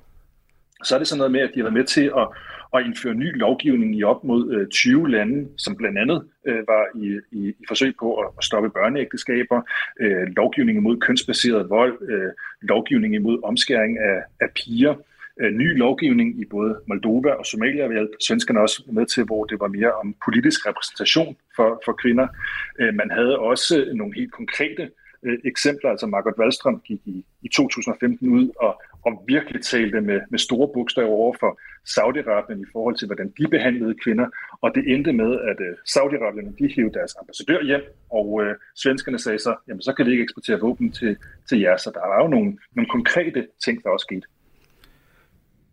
så er det sådan noget med, at de har været med til at, at indføre ny lovgivning i op mod øh, 20 lande, som blandt andet øh, var i, i, i forsøg på at, at stoppe børneægteskaber, øh, lovgivning imod kønsbaseret vold, øh, lovgivning imod omskæring af, af piger, øh, ny lovgivning i både Moldova og Somalia, vi havde svenskerne også med til, hvor det var mere om politisk repræsentation for, for kvinder. Øh, man havde også nogle helt konkrete øh, eksempler, altså Margot Wallström gik i, i 2015 ud og, og virkelig talte med, med store bogstaver over for Saudi-Arabien i forhold til, hvordan de behandlede kvinder, og det endte med, at øh, Saudi-Arabien de hævde deres ambassadør hjem, og øh, svenskerne sagde så, jamen så kan vi ikke eksportere våben til, til jer, så der var jo nogle, nogle konkrete ting, der også skete.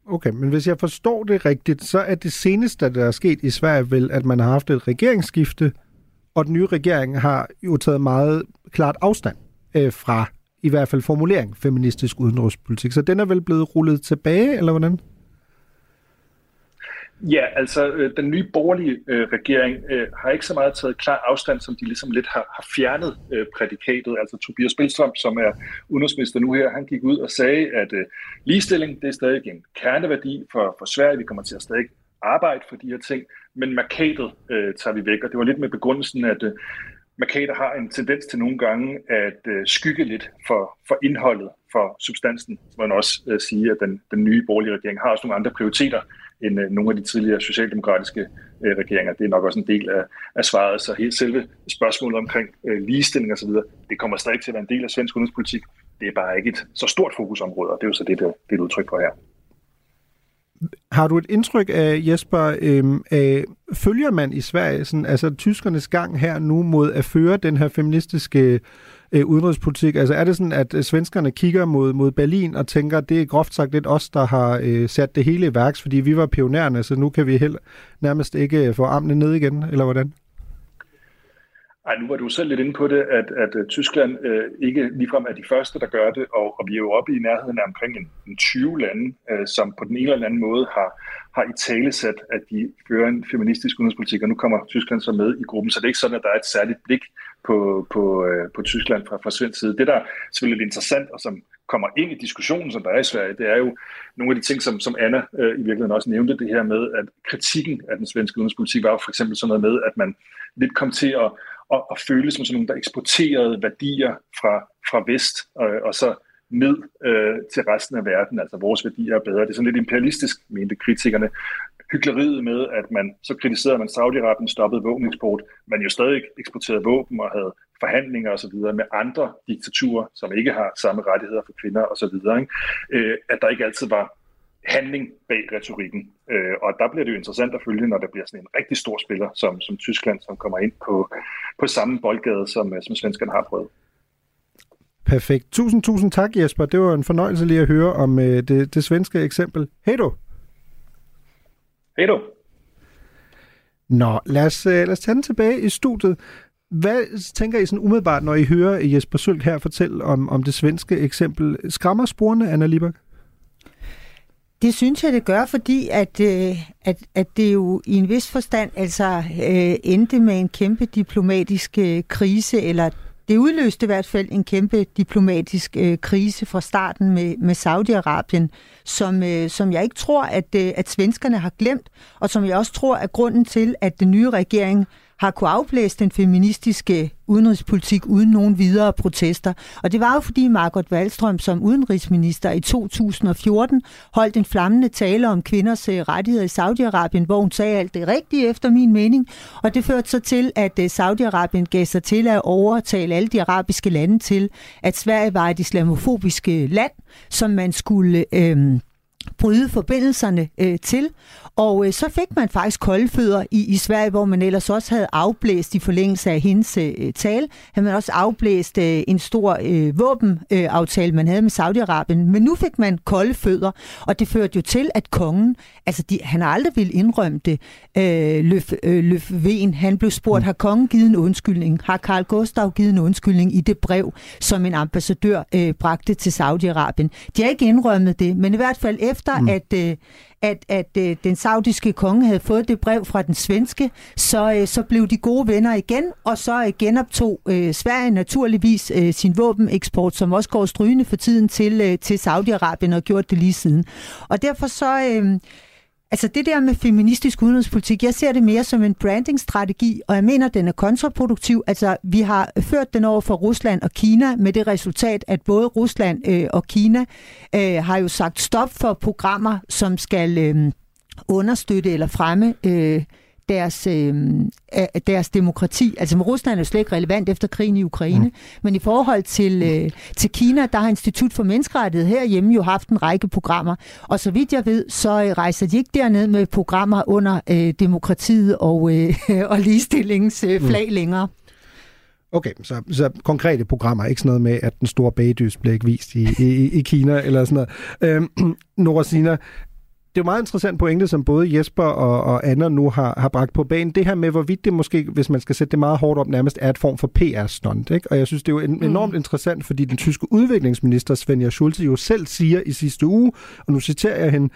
Okay, men hvis jeg forstår det rigtigt, så er det seneste, der er sket i Sverige vel, at man har haft et regeringsskifte, og den nye regering har jo taget meget klart afstand øh, fra i hvert fald formulering feministisk udenrigspolitik. Så den er vel blevet rullet tilbage, eller hvordan? Ja, altså øh, den nye borgerlige øh, regering øh, har ikke så meget taget klar afstand, som de ligesom lidt har, har fjernet øh, prædikatet. Altså Tobias Billstrøm, som er udenrigsminister nu her, han gik ud og sagde, at øh, ligestilling det er stadig en kerneværdi for, for Sverige. Vi kommer til at stadig arbejde for de her ting, men markatet øh, tager vi væk. Og det var lidt med begrundelsen, at øh, markater har en tendens til nogle gange at øh, skygge lidt for, for indholdet, for substansen. må man også øh, sige, at den, den nye borgerlige regering har også nogle andre prioriteter end øh, nogle af de tidligere socialdemokratiske øh, regeringer. Det er nok også en del af, af svaret. Så helt selve spørgsmålet omkring øh, ligestilling osv., det kommer stadig til at være en del af svensk udenrigspolitik. Det er bare ikke et så stort fokusområde, og det er jo så det, det, det er et udtryk for her. Har du et indtryk af, Jesper, øhm, af, følger man i Sverige sådan, altså tyskernes gang her nu mod at føre den her feministiske øh, udenrigspolitik? Altså er det sådan, at svenskerne kigger mod, mod Berlin og tænker, at det er groft sagt lidt os, der har øh, sat det hele i værks, fordi vi var pionererne, så nu kan vi heller nærmest ikke øh, få armene ned igen, eller hvordan? Ej, nu var du selv lidt inde på det, at, at øh, Tyskland øh, ikke ligefrem er de første, der gør det, og, og vi er jo oppe i nærheden af omkring en, en 20 lande, øh, som på den ene eller anden måde har, har i talesat, at de fører en feministisk udenrigspolitik, og nu kommer Tyskland så med i gruppen, så det er ikke sådan, at der er et særligt blik på, på, øh, på Tyskland fra, fra svensk side. Det, der er selvfølgelig lidt interessant, og som kommer ind i diskussionen, som der er i Sverige, det er jo nogle af de ting, som, som Anna øh, i virkeligheden også nævnte, det her med, at kritikken af den svenske udenrigspolitik var jo for eksempel sådan noget med, at man lidt kom til at og, og føles som sådan nogle, der eksporterede værdier fra, fra vest, og, og så ned øh, til resten af verden. Altså vores værdier er bedre. Det er sådan lidt imperialistisk, mente kritikerne. Hykleriet med, at man så kritiserede man Saudi-Arabien stoppede våbeneksport, men jo stadig eksporterede våben og havde forhandlinger osv. med andre diktaturer, som ikke har samme rettigheder for kvinder osv. Øh, at der ikke altid var handling bag retorikken. Øh, og der bliver det jo interessant at følge, når der bliver sådan en rigtig stor spiller som, som Tyskland, som kommer ind på, på samme boldgade, som, øh, som svenskerne har prøvet. Perfekt. Tusind, tusind tak, Jesper. Det var en fornøjelse lige at høre om øh, det, det svenske eksempel. Hej du! Hej du! Nå, lad os, øh, lad os tage den tilbage i studiet. Hvad tænker I sådan umiddelbart, når I hører Jesper Sølk her fortælle om, om det svenske eksempel? Skræmmer sporene, Anna Libak? Det synes jeg, det gør, fordi at, øh, at, at det jo i en vis forstand altså øh, endte med en kæmpe diplomatisk øh, krise, eller det udløste i hvert fald en kæmpe diplomatisk øh, krise fra starten med, med Saudi-Arabien, som, øh, som jeg ikke tror, at, øh, at svenskerne har glemt, og som jeg også tror er grunden til, at den nye regering har kunne afblæse den feministiske udenrigspolitik uden nogen videre protester. Og det var jo fordi Margot Wallstrøm som udenrigsminister i 2014 holdt en flammende tale om kvinders øh, rettigheder i Saudi-Arabien, hvor hun sagde alt det rigtige efter min mening. Og det førte så til, at øh, Saudi-Arabien gav sig til at overtale alle de arabiske lande til, at Sverige var et islamofobisk øh, land, som man skulle... Øh, bryde forbindelserne øh, til. Og øh, så fik man faktisk kolde fødder i, i Sverige, hvor man ellers også havde afblæst i forlængelse af hendes øh, tale, havde man også afblæst øh, en stor øh, våbenaftale, øh, man havde med Saudi-Arabien. Men nu fik man kolde fødder, og det førte jo til, at kongen, altså de, han har aldrig ville indrømme det, øh, Løf, øh, han blev spurgt, mm. har kongen givet en undskyldning? Har Karl Gustav givet en undskyldning i det brev, som en ambassadør øh, bragte til Saudi-Arabien? De har ikke indrømmet det, men i hvert fald efter, mm. at, øh, at, at øh, den saudiske konge havde fået det brev fra den svenske, så, øh, så blev de gode venner igen, og så øh, genoptog øh, Sverige naturligvis øh, sin våbeneksport, som også går strygende for tiden til, øh, til Saudi-Arabien og gjort det lige siden. Og derfor så... Øh, Altså det der med feministisk udenrigspolitik, jeg ser det mere som en brandingstrategi, og jeg mener, den er kontraproduktiv. Altså vi har ført den over for Rusland og Kina med det resultat, at både Rusland øh, og Kina øh, har jo sagt stop for programmer, som skal øh, understøtte eller fremme øh, deres, øh, deres demokrati. Altså med Rusland er jo slet ikke relevant efter krigen i Ukraine, mm. men i forhold til, øh, til Kina, der har Institut for Menneskerettighed herhjemme jo haft en række programmer, og så vidt jeg ved, så øh, rejser de ikke derned med programmer under øh, demokratiet og, øh, [LAUGHS] og ligestillingens øh, flag mm. længere. Okay, så, så konkrete programmer, ikke sådan noget med, at den store bagdys bliver ikke vist i, i, i Kina eller sådan noget. Øhm, [CLEARS THROAT] Nora Sina, det er jo meget interessant pointe, som både Jesper og, og Anna nu har, har bragt på banen. Det her med, hvorvidt det måske, hvis man skal sætte det meget hårdt op, nærmest er et form for PR-stunt. Ikke? Og jeg synes, det er jo en, mm. enormt interessant, fordi den tyske udviklingsminister Svenja Schulze jo selv siger i sidste uge, og nu citerer jeg hende,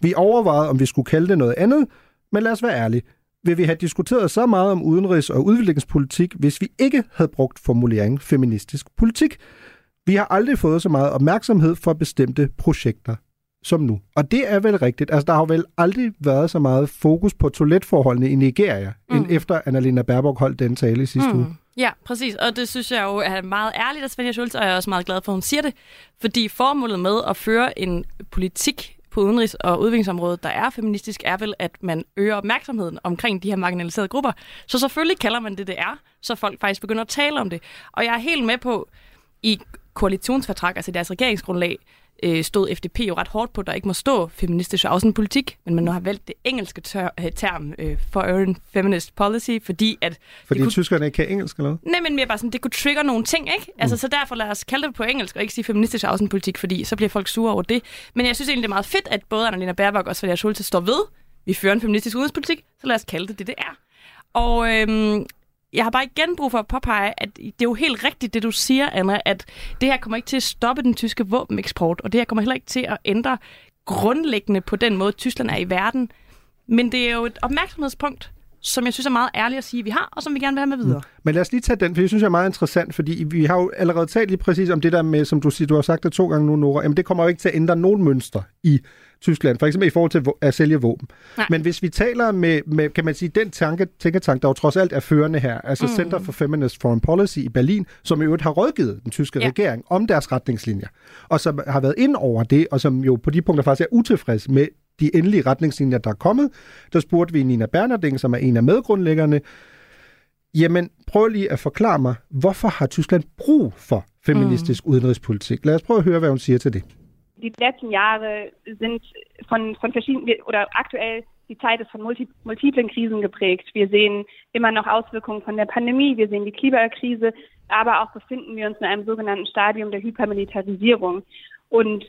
vi overvejede, om vi skulle kalde det noget andet, men lad os være ærlige. Vil vi have diskuteret så meget om udenrigs- og udviklingspolitik, hvis vi ikke havde brugt formuleringen feministisk politik? Vi har aldrig fået så meget opmærksomhed for bestemte projekter som nu. Og det er vel rigtigt. Altså, der har vel aldrig været så meget fokus på toiletforholdene i Nigeria, mm. end efter Annalena Baerbock holdt den tale i sidste mm. uge. Ja, præcis. Og det synes jeg jo er meget ærligt af Svenja Schultz, og jeg er også meget glad for, at hun siger det. Fordi formålet med at føre en politik på udenrigs- og udviklingsområdet, der er feministisk, er vel, at man øger opmærksomheden omkring de her marginaliserede grupper. Så selvfølgelig kalder man det, det er, så folk faktisk begynder at tale om det. Og jeg er helt med på, i koalitionsfortræk, altså deres regeringsgrundlag, øh, stod FDP jo ret hårdt på, at der ikke må stå feministisk politik, men man nu har valgt det engelske tør, øh, term øh, Foreign Feminist Policy, fordi at... Fordi kunne, tyskerne ikke kan engelsk, eller Nej, men mere bare sådan, det kunne trigger nogle ting, ikke? Altså, mm. så derfor lad os kalde det på engelsk, og ikke sige feministisk politik, fordi så bliver folk sure over det. Men jeg synes egentlig, det er meget fedt, at både Annalena Baerbock og Sverige Schulze står ved, vi fører en feministisk udenrigspolitik, så lad os kalde det det, det er. Og øhm, jeg har bare igen brug for at påpege, at det er jo helt rigtigt, det du siger, Anna, at det her kommer ikke til at stoppe den tyske våbeneksport, og det her kommer heller ikke til at ændre grundlæggende på den måde, Tyskland er i verden. Men det er jo et opmærksomhedspunkt, som jeg synes er meget ærligt at sige, at vi har, og som vi gerne vil have med videre. Mm. Men lad os lige tage den, for jeg synes, det er meget interessant, fordi vi har jo allerede talt lige præcis om det der med, som du siger, du har sagt det to gange nu, Nora, jamen det kommer jo ikke til at ændre nogen mønster i Tyskland, for eksempel i forhold til at sælge våben. Nej. Men hvis vi taler med, med, kan man sige, den tanke, tænketank, der jo trods alt er førende her, altså mm. Center for Feminist Foreign Policy i Berlin, som i øvrigt har rådgivet den tyske ja. regering om deres retningslinjer, og som har været ind over det, og som jo på de punkter faktisk er utilfreds med de endelige retningslinjer, der er kommet. Der spurgte vi Nina Bernarding, som er en af medgrundlæggerne, jamen prøv lige at forklare mig, hvorfor har Tyskland brug for feministisk mm. udenrigspolitik? Lad os prøve at høre, hvad hun siger til det. Die letzten Jahre sind von, von verschiedenen, oder aktuell die Zeit ist von multi, multiplen Krisen geprägt. Wir sehen immer noch Auswirkungen von der Pandemie, wir sehen die Klimakrise, aber auch befinden wir uns in einem sogenannten Stadium der Hypermilitarisierung. Und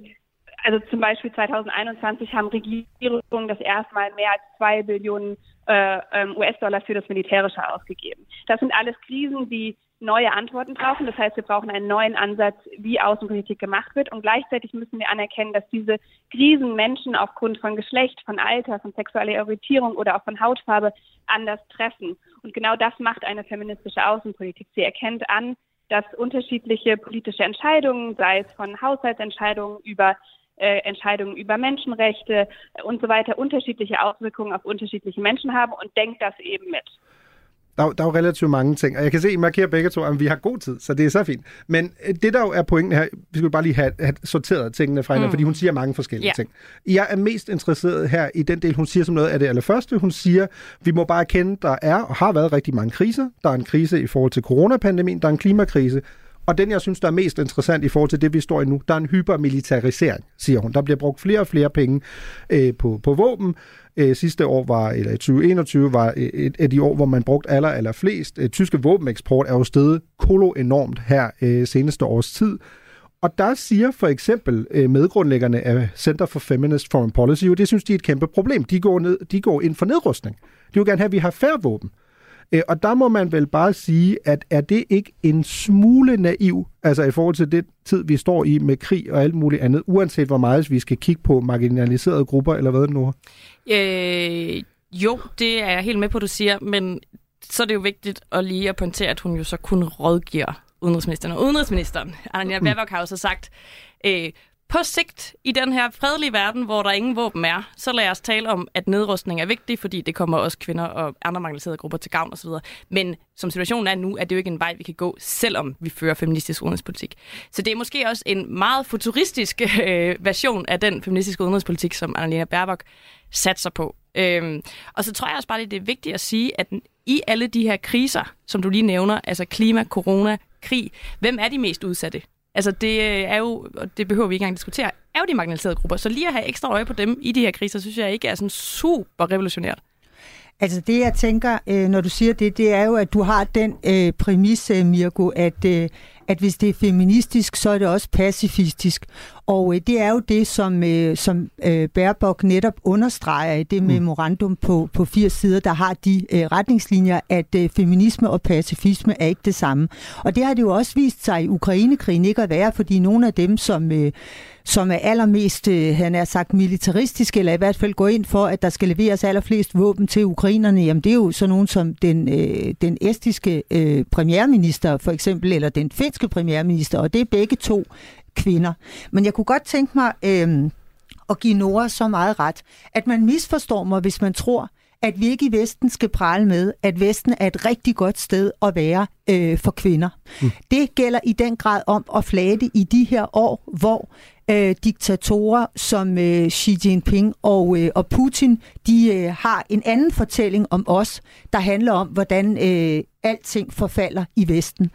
also zum Beispiel 2021 haben Regierungen das erste Mal mehr als zwei Billionen äh, ähm, US-Dollar für das Militärische ausgegeben. Das sind alles Krisen, die neue Antworten brauchen. Das heißt, wir brauchen einen neuen Ansatz, wie Außenpolitik gemacht wird. Und gleichzeitig müssen wir anerkennen, dass diese Krisen Menschen aufgrund von Geschlecht, von Alter, von sexueller Orientierung oder auch von Hautfarbe anders treffen. Und genau das macht eine feministische Außenpolitik. Sie erkennt an, dass unterschiedliche politische Entscheidungen, sei es von Haushaltsentscheidungen über äh, Entscheidungen über Menschenrechte und so weiter, unterschiedliche Auswirkungen auf unterschiedliche Menschen haben und denkt das eben mit. Der, der er jo relativt mange ting, og jeg kan se, at I markerer begge to, at vi har god tid, så det er så fint. Men øh, det, der jo er pointen her, vi skal bare lige have, have sorteret tingene fra hende, mm. fordi hun siger mange forskellige Ja. ting. Jeg er mest interesseret her i den del, hun siger som noget af det allerførste. Hun siger, vi må bare erkende, der er og har været rigtig mange kriser. Der er en krise i forhold til coronapandemien, der er en klimakrise, og den, jeg synes, der er mest interessant i forhold til det, vi står i nu, der er en hypermilitarisering, siger hun. Der bliver brugt flere og flere penge øh, på, på våben. Øh, sidste år var, eller i 2021 var et, et af de år, hvor man brugte aller, aller flest. Øh, tyske våbeneksport er jo steget kolo enormt her øh, seneste års tid. Og der siger for eksempel øh, medgrundlæggerne af Center for Feminist Foreign Policy, jo, det synes de er et kæmpe problem. De går, ned, de går ind for nedrustning. De vil gerne have, at vi har færre våben. Øh, og der må man vel bare sige, at er det ikke en smule naiv, altså i forhold til det tid, vi står i med krig og alt muligt andet, uanset hvor meget vi skal kigge på marginaliserede grupper, eller hvad nu? Øh, jo, det er jeg helt med på, du siger, men så er det jo vigtigt at lige at pointere, at hun jo så kun rådgiver udenrigsministeren. Og udenrigsministeren, Annalena Baerbock, har jo så sagt, øh, på sigt i den her fredelige verden, hvor der ingen våben er, så lad os tale om, at nedrustning er vigtig, fordi det kommer også kvinder og andre marginaliserede grupper til gavn osv. Men som situationen er nu, er det jo ikke en vej, vi kan gå, selvom vi fører feministisk udenrigspolitik. Så det er måske også en meget futuristisk [LAUGHS] øh, version af den feministiske udenrigspolitik, som Annalena Baerbock satser på. Øhm, og så tror jeg også bare, at det er vigtigt at sige, at i alle de her kriser, som du lige nævner, altså klima, corona, krig, hvem er de mest udsatte? Altså det øh, er jo, og det behøver vi ikke engang diskutere, er jo de marginaliserede grupper. Så lige at have ekstra øje på dem i de her kriser, synes jeg ikke er sådan super revolutionært. Altså det, jeg tænker, øh, når du siger det, det er jo, at du har den øh, præmis, øh, Mirko, at, øh, at hvis det er feministisk, så er det også pacifistisk. Og øh, det er jo det, som, øh, som øh, Baerbock netop understreger i det memorandum på, på 80 sider, der har de øh, retningslinjer, at øh, feminisme og pacifisme er ikke det samme. Og det har det jo også vist sig i Ukrainekrigen ikke at være, fordi nogle af dem, som... Øh, som er allermest, øh, han er sagt, militaristiske, eller i hvert fald går ind for, at der skal leveres allerflest våben til ukrainerne, jamen det er jo sådan nogen som den, øh, den estiske øh, premierminister for eksempel, eller den finske premierminister, og det er begge to kvinder. Men jeg kunne godt tænke mig øh, at give Nora så meget ret, at man misforstår mig, hvis man tror, at vi ikke i Vesten skal prale med, at Vesten er et rigtig godt sted at være øh, for kvinder. Mm. Det gælder i den grad om at flage i de her år, hvor øh, diktatorer som øh, Xi Jinping og, øh, og Putin, de øh, har en anden fortælling om os, der handler om, hvordan øh, alting forfalder i Vesten.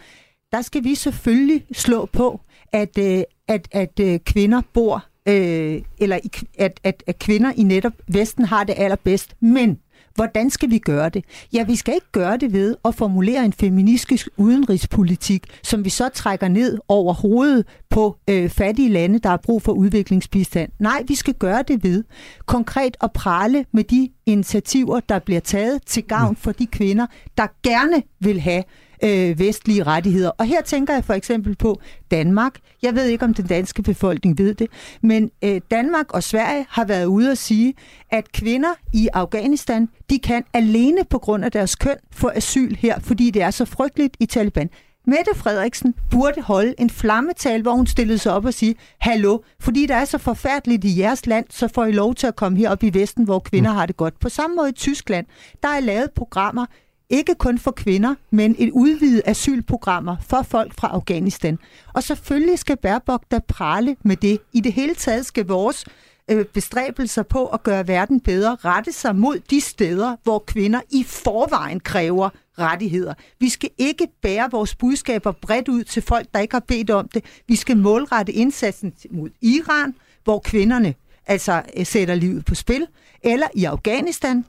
Der skal vi selvfølgelig slå på, at, øh, at, at øh, kvinder bor, øh, eller i, at, at, at kvinder i netop Vesten har det allerbedst, men Hvordan skal vi gøre det? Ja, vi skal ikke gøre det ved at formulere en feministisk udenrigspolitik, som vi så trækker ned over hovedet på øh, fattige lande, der har brug for udviklingsbistand. Nej, vi skal gøre det ved konkret at prale med de initiativer, der bliver taget til gavn for de kvinder, der gerne vil have øh, vestlige rettigheder. Og her tænker jeg for eksempel på Danmark. Jeg ved ikke, om den danske befolkning ved det, men øh, Danmark og Sverige har været ude at sige, at kvinder i Afghanistan, de kan alene på grund af deres køn få asyl her, fordi det er så frygteligt i Taliban. Mette Frederiksen burde holde en flammetal, hvor hun stillede sig op og sige, hallo, fordi det er så forfærdeligt i jeres land, så får I lov til at komme herop i Vesten, hvor kvinder har det godt. På samme måde i Tyskland, der er lavet programmer, ikke kun for kvinder, men et udvidet asylprogrammer for folk fra Afghanistan. Og selvfølgelig skal Baerbock da prale med det. I det hele taget skal vores øh, bestræbelser på at gøre verden bedre rette sig mod de steder, hvor kvinder i forvejen kræver rettigheder. Vi skal ikke bære vores budskaber bredt ud til folk, der ikke har bedt om det. Vi skal målrette indsatsen mod Iran, hvor kvinderne altså øh, sætter livet på spil, eller i Afghanistan,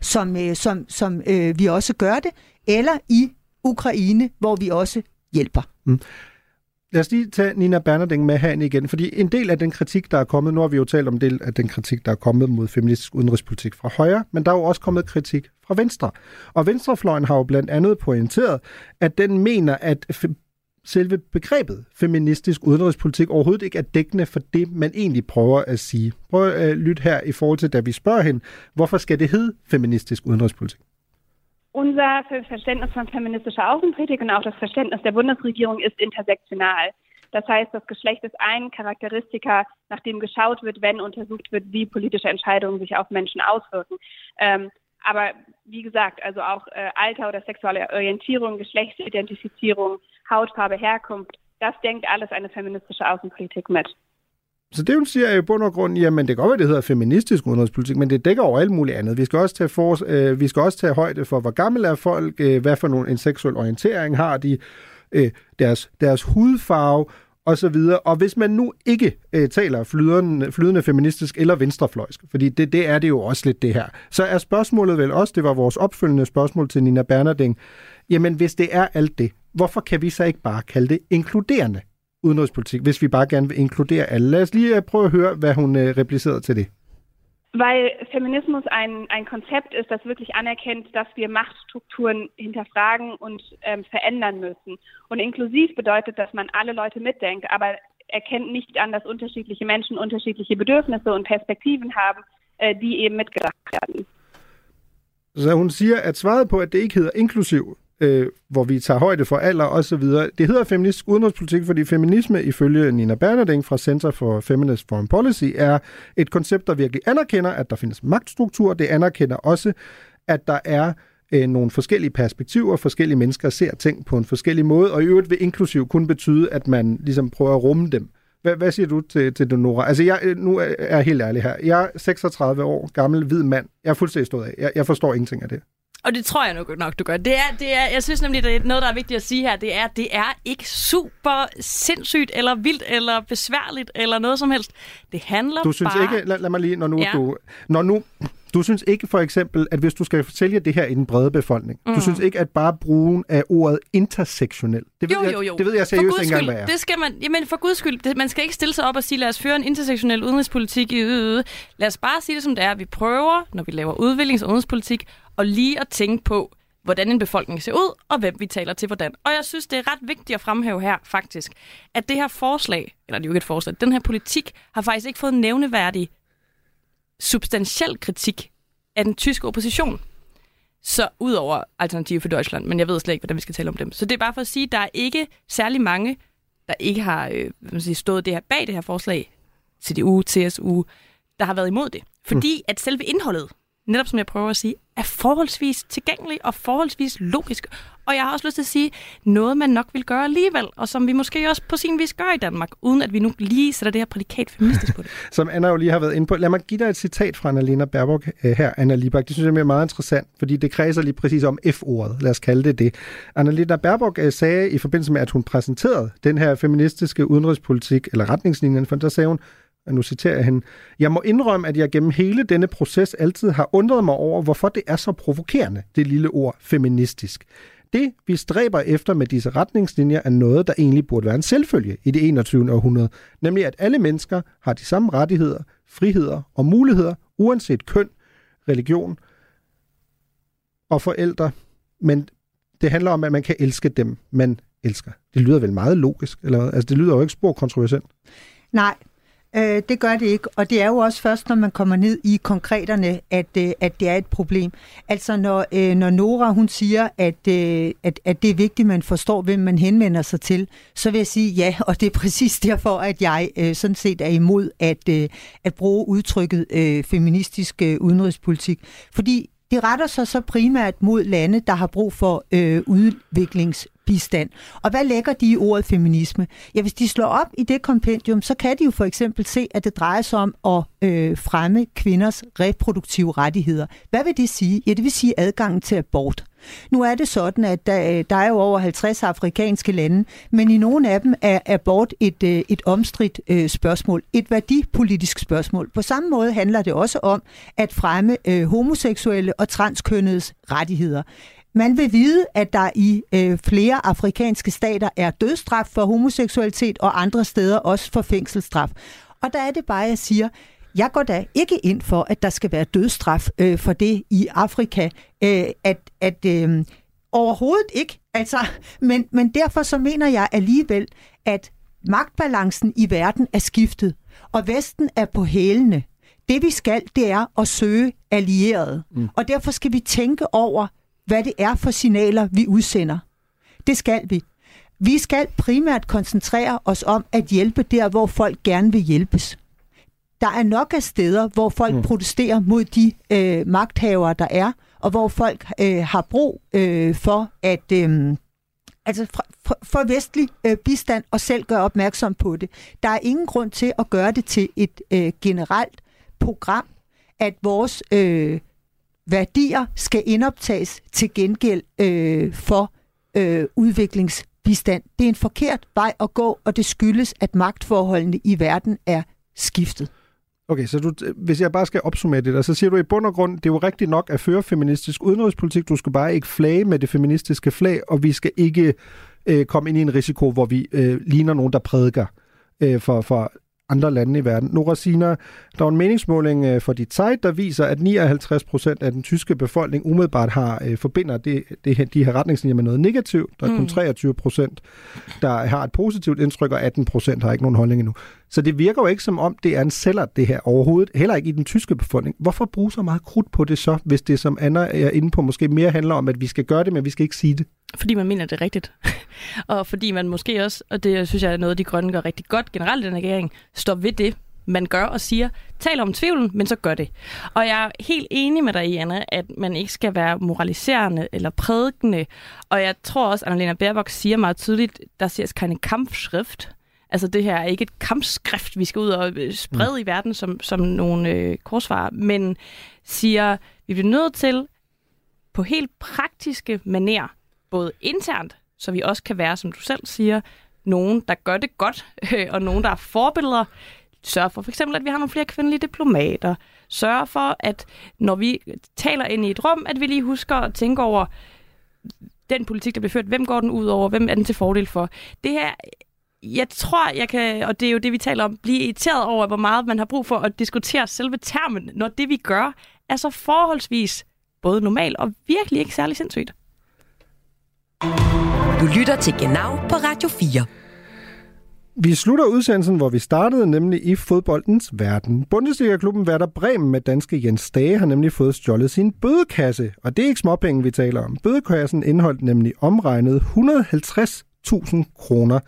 som, øh, som, som øh, vi også gør det, eller i Ukraine, hvor vi også hjælper. Mm. Lad os lige tage Nina Bernerding med herinde igen, fordi en del af den kritik, der er kommet, nu har vi jo talt om en del af den kritik, der er kommet mod feministisk udenrigspolitik fra højre, men der er jo også kommet kritik fra venstre. Og venstrefløjen har jo blandt andet pointeret, at den mener, at selve begrebet feministisk udenrigspolitik overhovedet ikke er dækkende for det, man egentlig prøver at sige. Prøv at øh, lytte her i forhold til, da vi spørger hende, hvorfor skal det hedde feministisk udenrigspolitik? Unser Verständnis von feministischer Außenpolitik und auch das Verständnis der Bundesregierung ist intersektional. Das heißt, das Geschlecht ist ein Charakteristika, nach dem geschaut wird, wenn untersucht wird, wie politische Entscheidungen sich auf Menschen auswirken. Ähm, aber wie gesagt, also auch äh, Alter oder sexuelle Orientierung, Geschlechtsidentifizierung, Hautfarbe, Herkunft, das denkt alles eine feministische Außenpolitik mit. Så det, hun siger, er i bund og grund, jamen det kan godt være, det hedder feministisk udenrigspolitik, men det dækker over alt muligt andet. Vi skal også tage, for, øh, vi skal også tage højde for, hvor gammel er folk, øh, hvad for nogle, en seksuel orientering har de, øh, deres, deres hudfarve og så videre. Og hvis man nu ikke øh, taler flydende, flydende feministisk eller venstrefløjsk, fordi det, det er det jo også lidt det her, så er spørgsmålet vel også, det var vores opfølgende spørgsmål til Nina Bernarding, jamen hvis det er alt det, hvorfor kan vi så ikke bare kalde det inkluderende udenrigspolitik, hvis vi bare gerne vil inkludere alle? Lad os lige øh, prøve at høre, hvad hun øh, replicerede til det. Weil Feminismus ein, ein Konzept ist, das wirklich anerkennt, dass wir Machtstrukturen hinterfragen und ähm, verändern müssen. Und inklusiv bedeutet, dass man alle Leute mitdenkt, aber erkennt nicht an, dass unterschiedliche Menschen unterschiedliche Bedürfnisse und Perspektiven haben, äh, die eben mitgedacht werden. Så hun siger, at svaret på, at det ikke hedder inklusiv, øh, hvor vi tager højde for alder og så videre. Det hedder feministisk udenrigspolitik, fordi feminisme ifølge Nina Bernarding fra Center for Feminist Foreign Policy er et koncept, der virkelig anerkender, at der findes magtstruktur. Det anerkender også, at der er øh, nogle forskellige perspektiver, forskellige mennesker ser ting på en forskellig måde, og i øvrigt vil inklusiv kun betyde, at man ligesom prøver at rumme dem. Hvad, hvad siger du til, til det, Nora? Altså, jeg, øh, nu er jeg helt ærlig her. Jeg er 36 år gammel, hvid mand. Jeg er fuldstændig stået af. Jeg, jeg forstår ingenting af det. Og det tror jeg nok, nok du gør. Det er, det er, jeg synes nemlig, det er noget, der er vigtigt at sige her. Det er, det er ikke super sindssygt, eller vildt, eller besværligt, eller noget som helst. Det handler Du synes bare... ikke, lad, lad mig lige, når nu Ja. du... Når nu, du synes ikke for eksempel, at hvis du skal sælge det her i den brede befolkning, mm. Du synes ikke, at bare brugen af ordet intersektionel, det ved, jo, jeg, jo, jo. det ved jeg seriøst ikke engang, hvad er. Det skal man, jamen for guds skyld, det, man skal ikke stille sig op og sige, lad os føre en intersektionel udenrigspolitik i øh. Lad os bare sige det som det er. Vi prøver, når vi laver udviklings- og udenrigspolitik, og lige at tænke på, hvordan en befolkning ser ud, og hvem vi taler til hvordan. Og jeg synes, det er ret vigtigt at fremhæve her, faktisk, at det her forslag, eller det er jo ikke et forslag, den her politik, har faktisk ikke fået nævneværdig substantiel kritik af den tyske opposition. Så udover Alternative for Deutschland, men jeg ved slet ikke, hvordan vi skal tale om dem. Så det er bare for at sige, at der er ikke særlig mange, der ikke har øh, man siger, stået det her bag det her forslag, CDU, TSU, der har været imod det. Fordi at selve indholdet, netop som jeg prøver at sige, er forholdsvis tilgængelig og forholdsvis logisk. Og jeg har også lyst til at sige, noget man nok vil gøre alligevel, og som vi måske også på sin vis gør i Danmark, uden at vi nu lige sætter det her prædikat feministisk på det. [LAUGHS] Som Anna jo lige har været inde på. Lad mig give dig et citat fra Annalena Baerbock øh, her, Anna Libak. Det synes jeg er meget interessant, fordi det kredser lige præcis om F-ordet. Lad os kalde det det. Annalena Baerbock øh, sagde i forbindelse med, at hun præsenterede den her feministiske udenrigspolitik, eller retningslinjen, for der sagde hun, og nu citerer jeg hende, Jeg må indrømme, at jeg gennem hele denne proces altid har undret mig over, hvorfor det er så provokerende, det lille ord feministisk. Det, vi stræber efter med disse retningslinjer, er noget, der egentlig burde være en selvfølge i det 21. århundrede, nemlig at alle mennesker har de samme rettigheder, friheder og muligheder, uanset køn, religion og forældre. Men det handler om, at man kan elske dem, man elsker. Det lyder vel meget logisk, eller altså det lyder jo ikke spor kontroversielt. Nej, øh, det gør det ikke. Og det er jo også først, når man kommer ned i konkreterne, at, øh, at det er et problem. Altså når, øh, når Nora hun siger, at, øh, at, at det er vigtigt, at man forstår, hvem man henvender sig til, så vil jeg sige ja, og det er præcis [LAUGHS] derfor, at jeg øh, sådan set er imod at, øh, at bruge udtrykket øh, feministisk øh, udenrigspolitik. Fordi de retter sig så primært mod lande, der har brug for øh, udviklingsbistand. Og hvad lægger de i ordet feminisme? Ja, hvis de slår op i det kompendium, så kan de jo for eksempel se, at det drejer sig om at øh, fremme kvinders reproduktive rettigheder. Hvad vil det sige? Ja, det vil sige adgangen til abort. Nu er det sådan, at der, øh, der er jo over 50 afrikanske lande, men i nogle af dem er abort et, øh, et omstridt øh, spørgsmål, et værdipolitisk spørgsmål. På samme måde handler det også om at fremme homoseksuelle og transkønnedes rettigheder. Man vil vide, at der i øh, flere afrikanske stater er dødsstraf for homoseksualitet, og andre steder også for fængselsstraf. Og der er det bare, jeg siger, jeg går da ikke ind for, at der skal være dødsstraf øh, for det i Afrika. Øh, at at øh, overhovedet ikke. Altså, men, men derfor så mener jeg alligevel, at magtbalancen i verden er skiftet, og Vesten er på hælene. Det vi skal, det er at søge allierede. Mm. Og derfor skal vi tænke over, hvad det er for signaler, vi udsender. Det skal vi. Vi skal primært koncentrere os om at hjælpe der, hvor folk gerne vil hjælpes. Der er nok af steder, hvor folk mm. protesterer mod de øh, magthavere, der er, og hvor folk øh, har brug øh, for at øh, altså for, for, for vestlig øh, bistand og selv gøre opmærksom på det. Der er ingen grund til at gøre det til et øh, generelt program, at vores øh, værdier skal indoptages til gengæld øh, for øh, udviklingsbistand. Det er en forkert vej at gå, og det skyldes, at magtforholdene i verden er skiftet. Okay, så du, hvis jeg bare skal opsummere det der, så siger du i bund og grund, det er jo rigtigt nok at føre feministisk udenrigspolitik. Du skal bare ikke flage med det feministiske flag, og vi skal ikke øh, komme ind i en risiko, hvor vi øh, ligner nogen, der prædiker øh, for, for andre lande i verden. Nora Sina, der er en meningsmåling øh, for de Zeit, der viser, at 59 procent af den tyske befolkning umiddelbart har øh, forbinder det, det, de her retningslinjer med noget negativt. Der er kun 23 mm. procent, der har et positivt indtryk, og 18 procent har ikke nogen holdning endnu. Så det virker jo ikke som om, det er en celler, det her overhovedet. Heller ikke i den tyske befolkning. Hvorfor bruge så meget krudt på det så, hvis det, som Anna er inde på, måske mere handler om, at vi skal gøre det, men vi skal ikke sige det? Fordi man mener det er rigtigt. [LAUGHS] og fordi man måske også, og det synes jeg er noget, de grønne gør rigtig godt generelt i den regering, står ved det, man gør og siger, tal om tvivlen, men så gør det. Og jeg er helt enig med dig, Anna, at man ikke skal være moraliserende eller prædikende. Og jeg tror også, at Annalena Baerbock siger meget tydeligt, der siger keine kampfschrift. Altså det her er ikke et kampskrift, vi skal ud og øh, sprede mm. i verden som, som nogle øh, korsvarer, men siger, vi bliver nødt til på helt praktiske maner, både internt, så vi også kan være, som du selv siger, nogen, der gør det godt, [LAUGHS] og nogen, der er forbilleder. Sørg for for eksempel, at vi har nogle flere kvindelige diplomater. Sørg for, at når vi taler ind i et rum, at vi lige husker at tænke over den politik, der bliver ført. Hvem går den ud over? Hvem er den til fordel for? Det her jeg tror, jeg kan, og det er jo det, vi taler om, blive irriteret over, hvor meget man har brug for at diskutere selve termen, når det, vi gør, er så forholdsvis både normalt og virkelig ikke særlig sindssygt. Du lytter til Genau på Radio 4. Vi slutter udsendelsen, hvor vi startede, nemlig i fodboldens verden. Bundesliga-klubben Werder Bremen med danske Jens Dage har nemlig fået stjålet sin bødekasse. Og det er ikke småpenge, vi taler om. Bødekassen indeholdt nemlig omregnet 150.000 kroner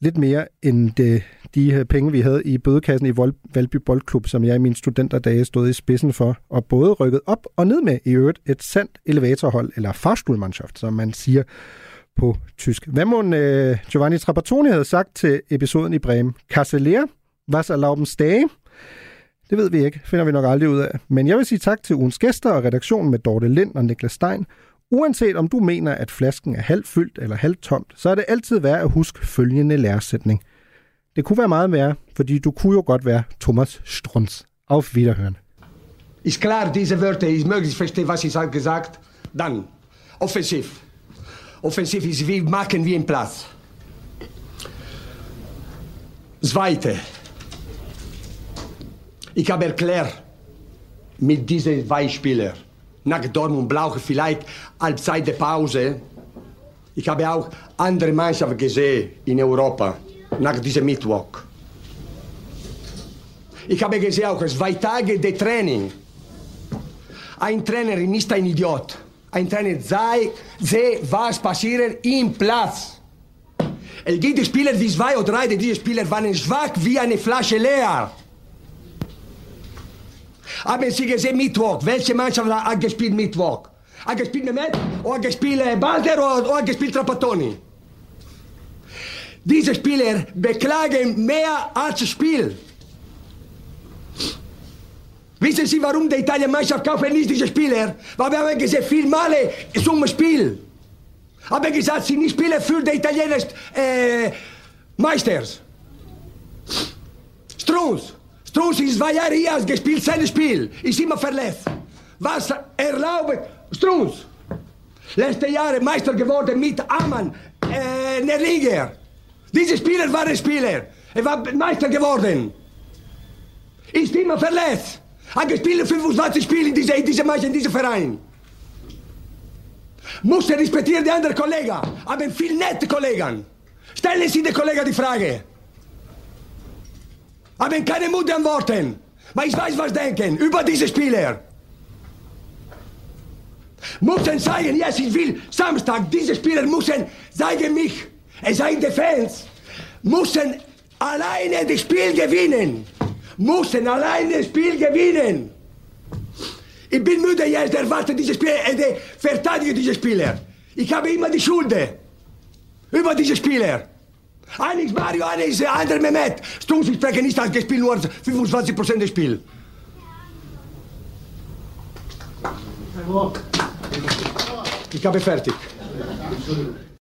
lidt mere end det, de penge, vi havde i bødekassen i Valby Boldklub, som jeg i mine studenterdage stod i spidsen for, og både rykket op og ned med i øvrigt et sandt elevatorhold, eller Fahrstuhlmannschaft, som man siger på tysk. Hvad må øh, Giovanni Trapattoni havde sagt til episoden i Bremen? Kasselere? Was erlauben Dage? Det ved vi ikke, finder vi nok aldrig ud af. Men jeg vil sige tak til ugens gæster og redaktionen med Dorte Lind og Niklas Stein, Uanset om du mener, at flasken er halvt fyldt eller halvt tomt, så er det altid værd at huske følgende læresætning. Det kunne være meget mere, fordi du kunne jo godt være Thomas Strunz. Auf Wiederhören. Ist klar, diese Wörter, ich möglichst verstehe, was ich habe gesagt. Dann, offensiv. Offensiv ist wie machen wir im Platz. Zweite. Ich habe erklärt, mit diesen zwei Spielern, nach Dortmund brauche vielleicht Halbzeit Pause. Ich habe auch andere Mannschaften gesehen in Europa nach diesem Mittwoch. Ich habe gesehen auch zwei Tage de Training. Ein Trainer ist ein Idiot. Ein Trainer sei, sehe, was passiert im Platz. Es gibt Spieler wie zwei oder drei, diese Spieler waren schwach wie eine Flasche leer. Haben Sie gesehen Mittwoch? Welche Mannschaft hat gespielt Mittwoch? Hat gespielt Mehmet? Oder hat gespielt Balder? Oder hat gespielt Trapattoni? Diese Spieler beklagen mehr als Spiel. Wissen Sie, warum die Italien-Mannschaft kaufen nicht diese Spieler? Weil wir haben gesehen, viel Male zum Spiel. Haben gesagt, sie nicht spielen für die Italiener äh, Meisters. Strunz. Strunz ist zwei Jahre hier, gespielt sein Spiel. Ist immer verletzt. Was erlaubt Strunz? Letzte Jahre Meister geworden mit Amann, äh, der Liga. Diese Spieler waren Spieler. Er war Meister geworden. Ist immer verletzt. Hat gespielt 25 Spiele in dieser, in dieser Mannschaft, in diesem Verein. Muss er respektieren die anderen Kollegen. Haben viel nette Kollegen. Stellen Sie den Kollegen die Frage. Haben keine Mut antworten. Aber ich weiß, was denken über diese Spieler. Müssen sagen, yes, ich will Samstag, diese Spieler müssen, sagen mich, es seien die Fans, müssen alleine das Spiel gewinnen. Müssen alleine das Spiel gewinnen. Ich bin müde jetzt, erwarte diese Spieler, äh, verteidige diese Spieler. Ich habe immer die Schuld über diese Spieler. Einer ist Mario, einer ist der andere Mehmet. Stunz, ich spreche nicht, hat gespielt nur 25% des Spiels. Ich habe fertig.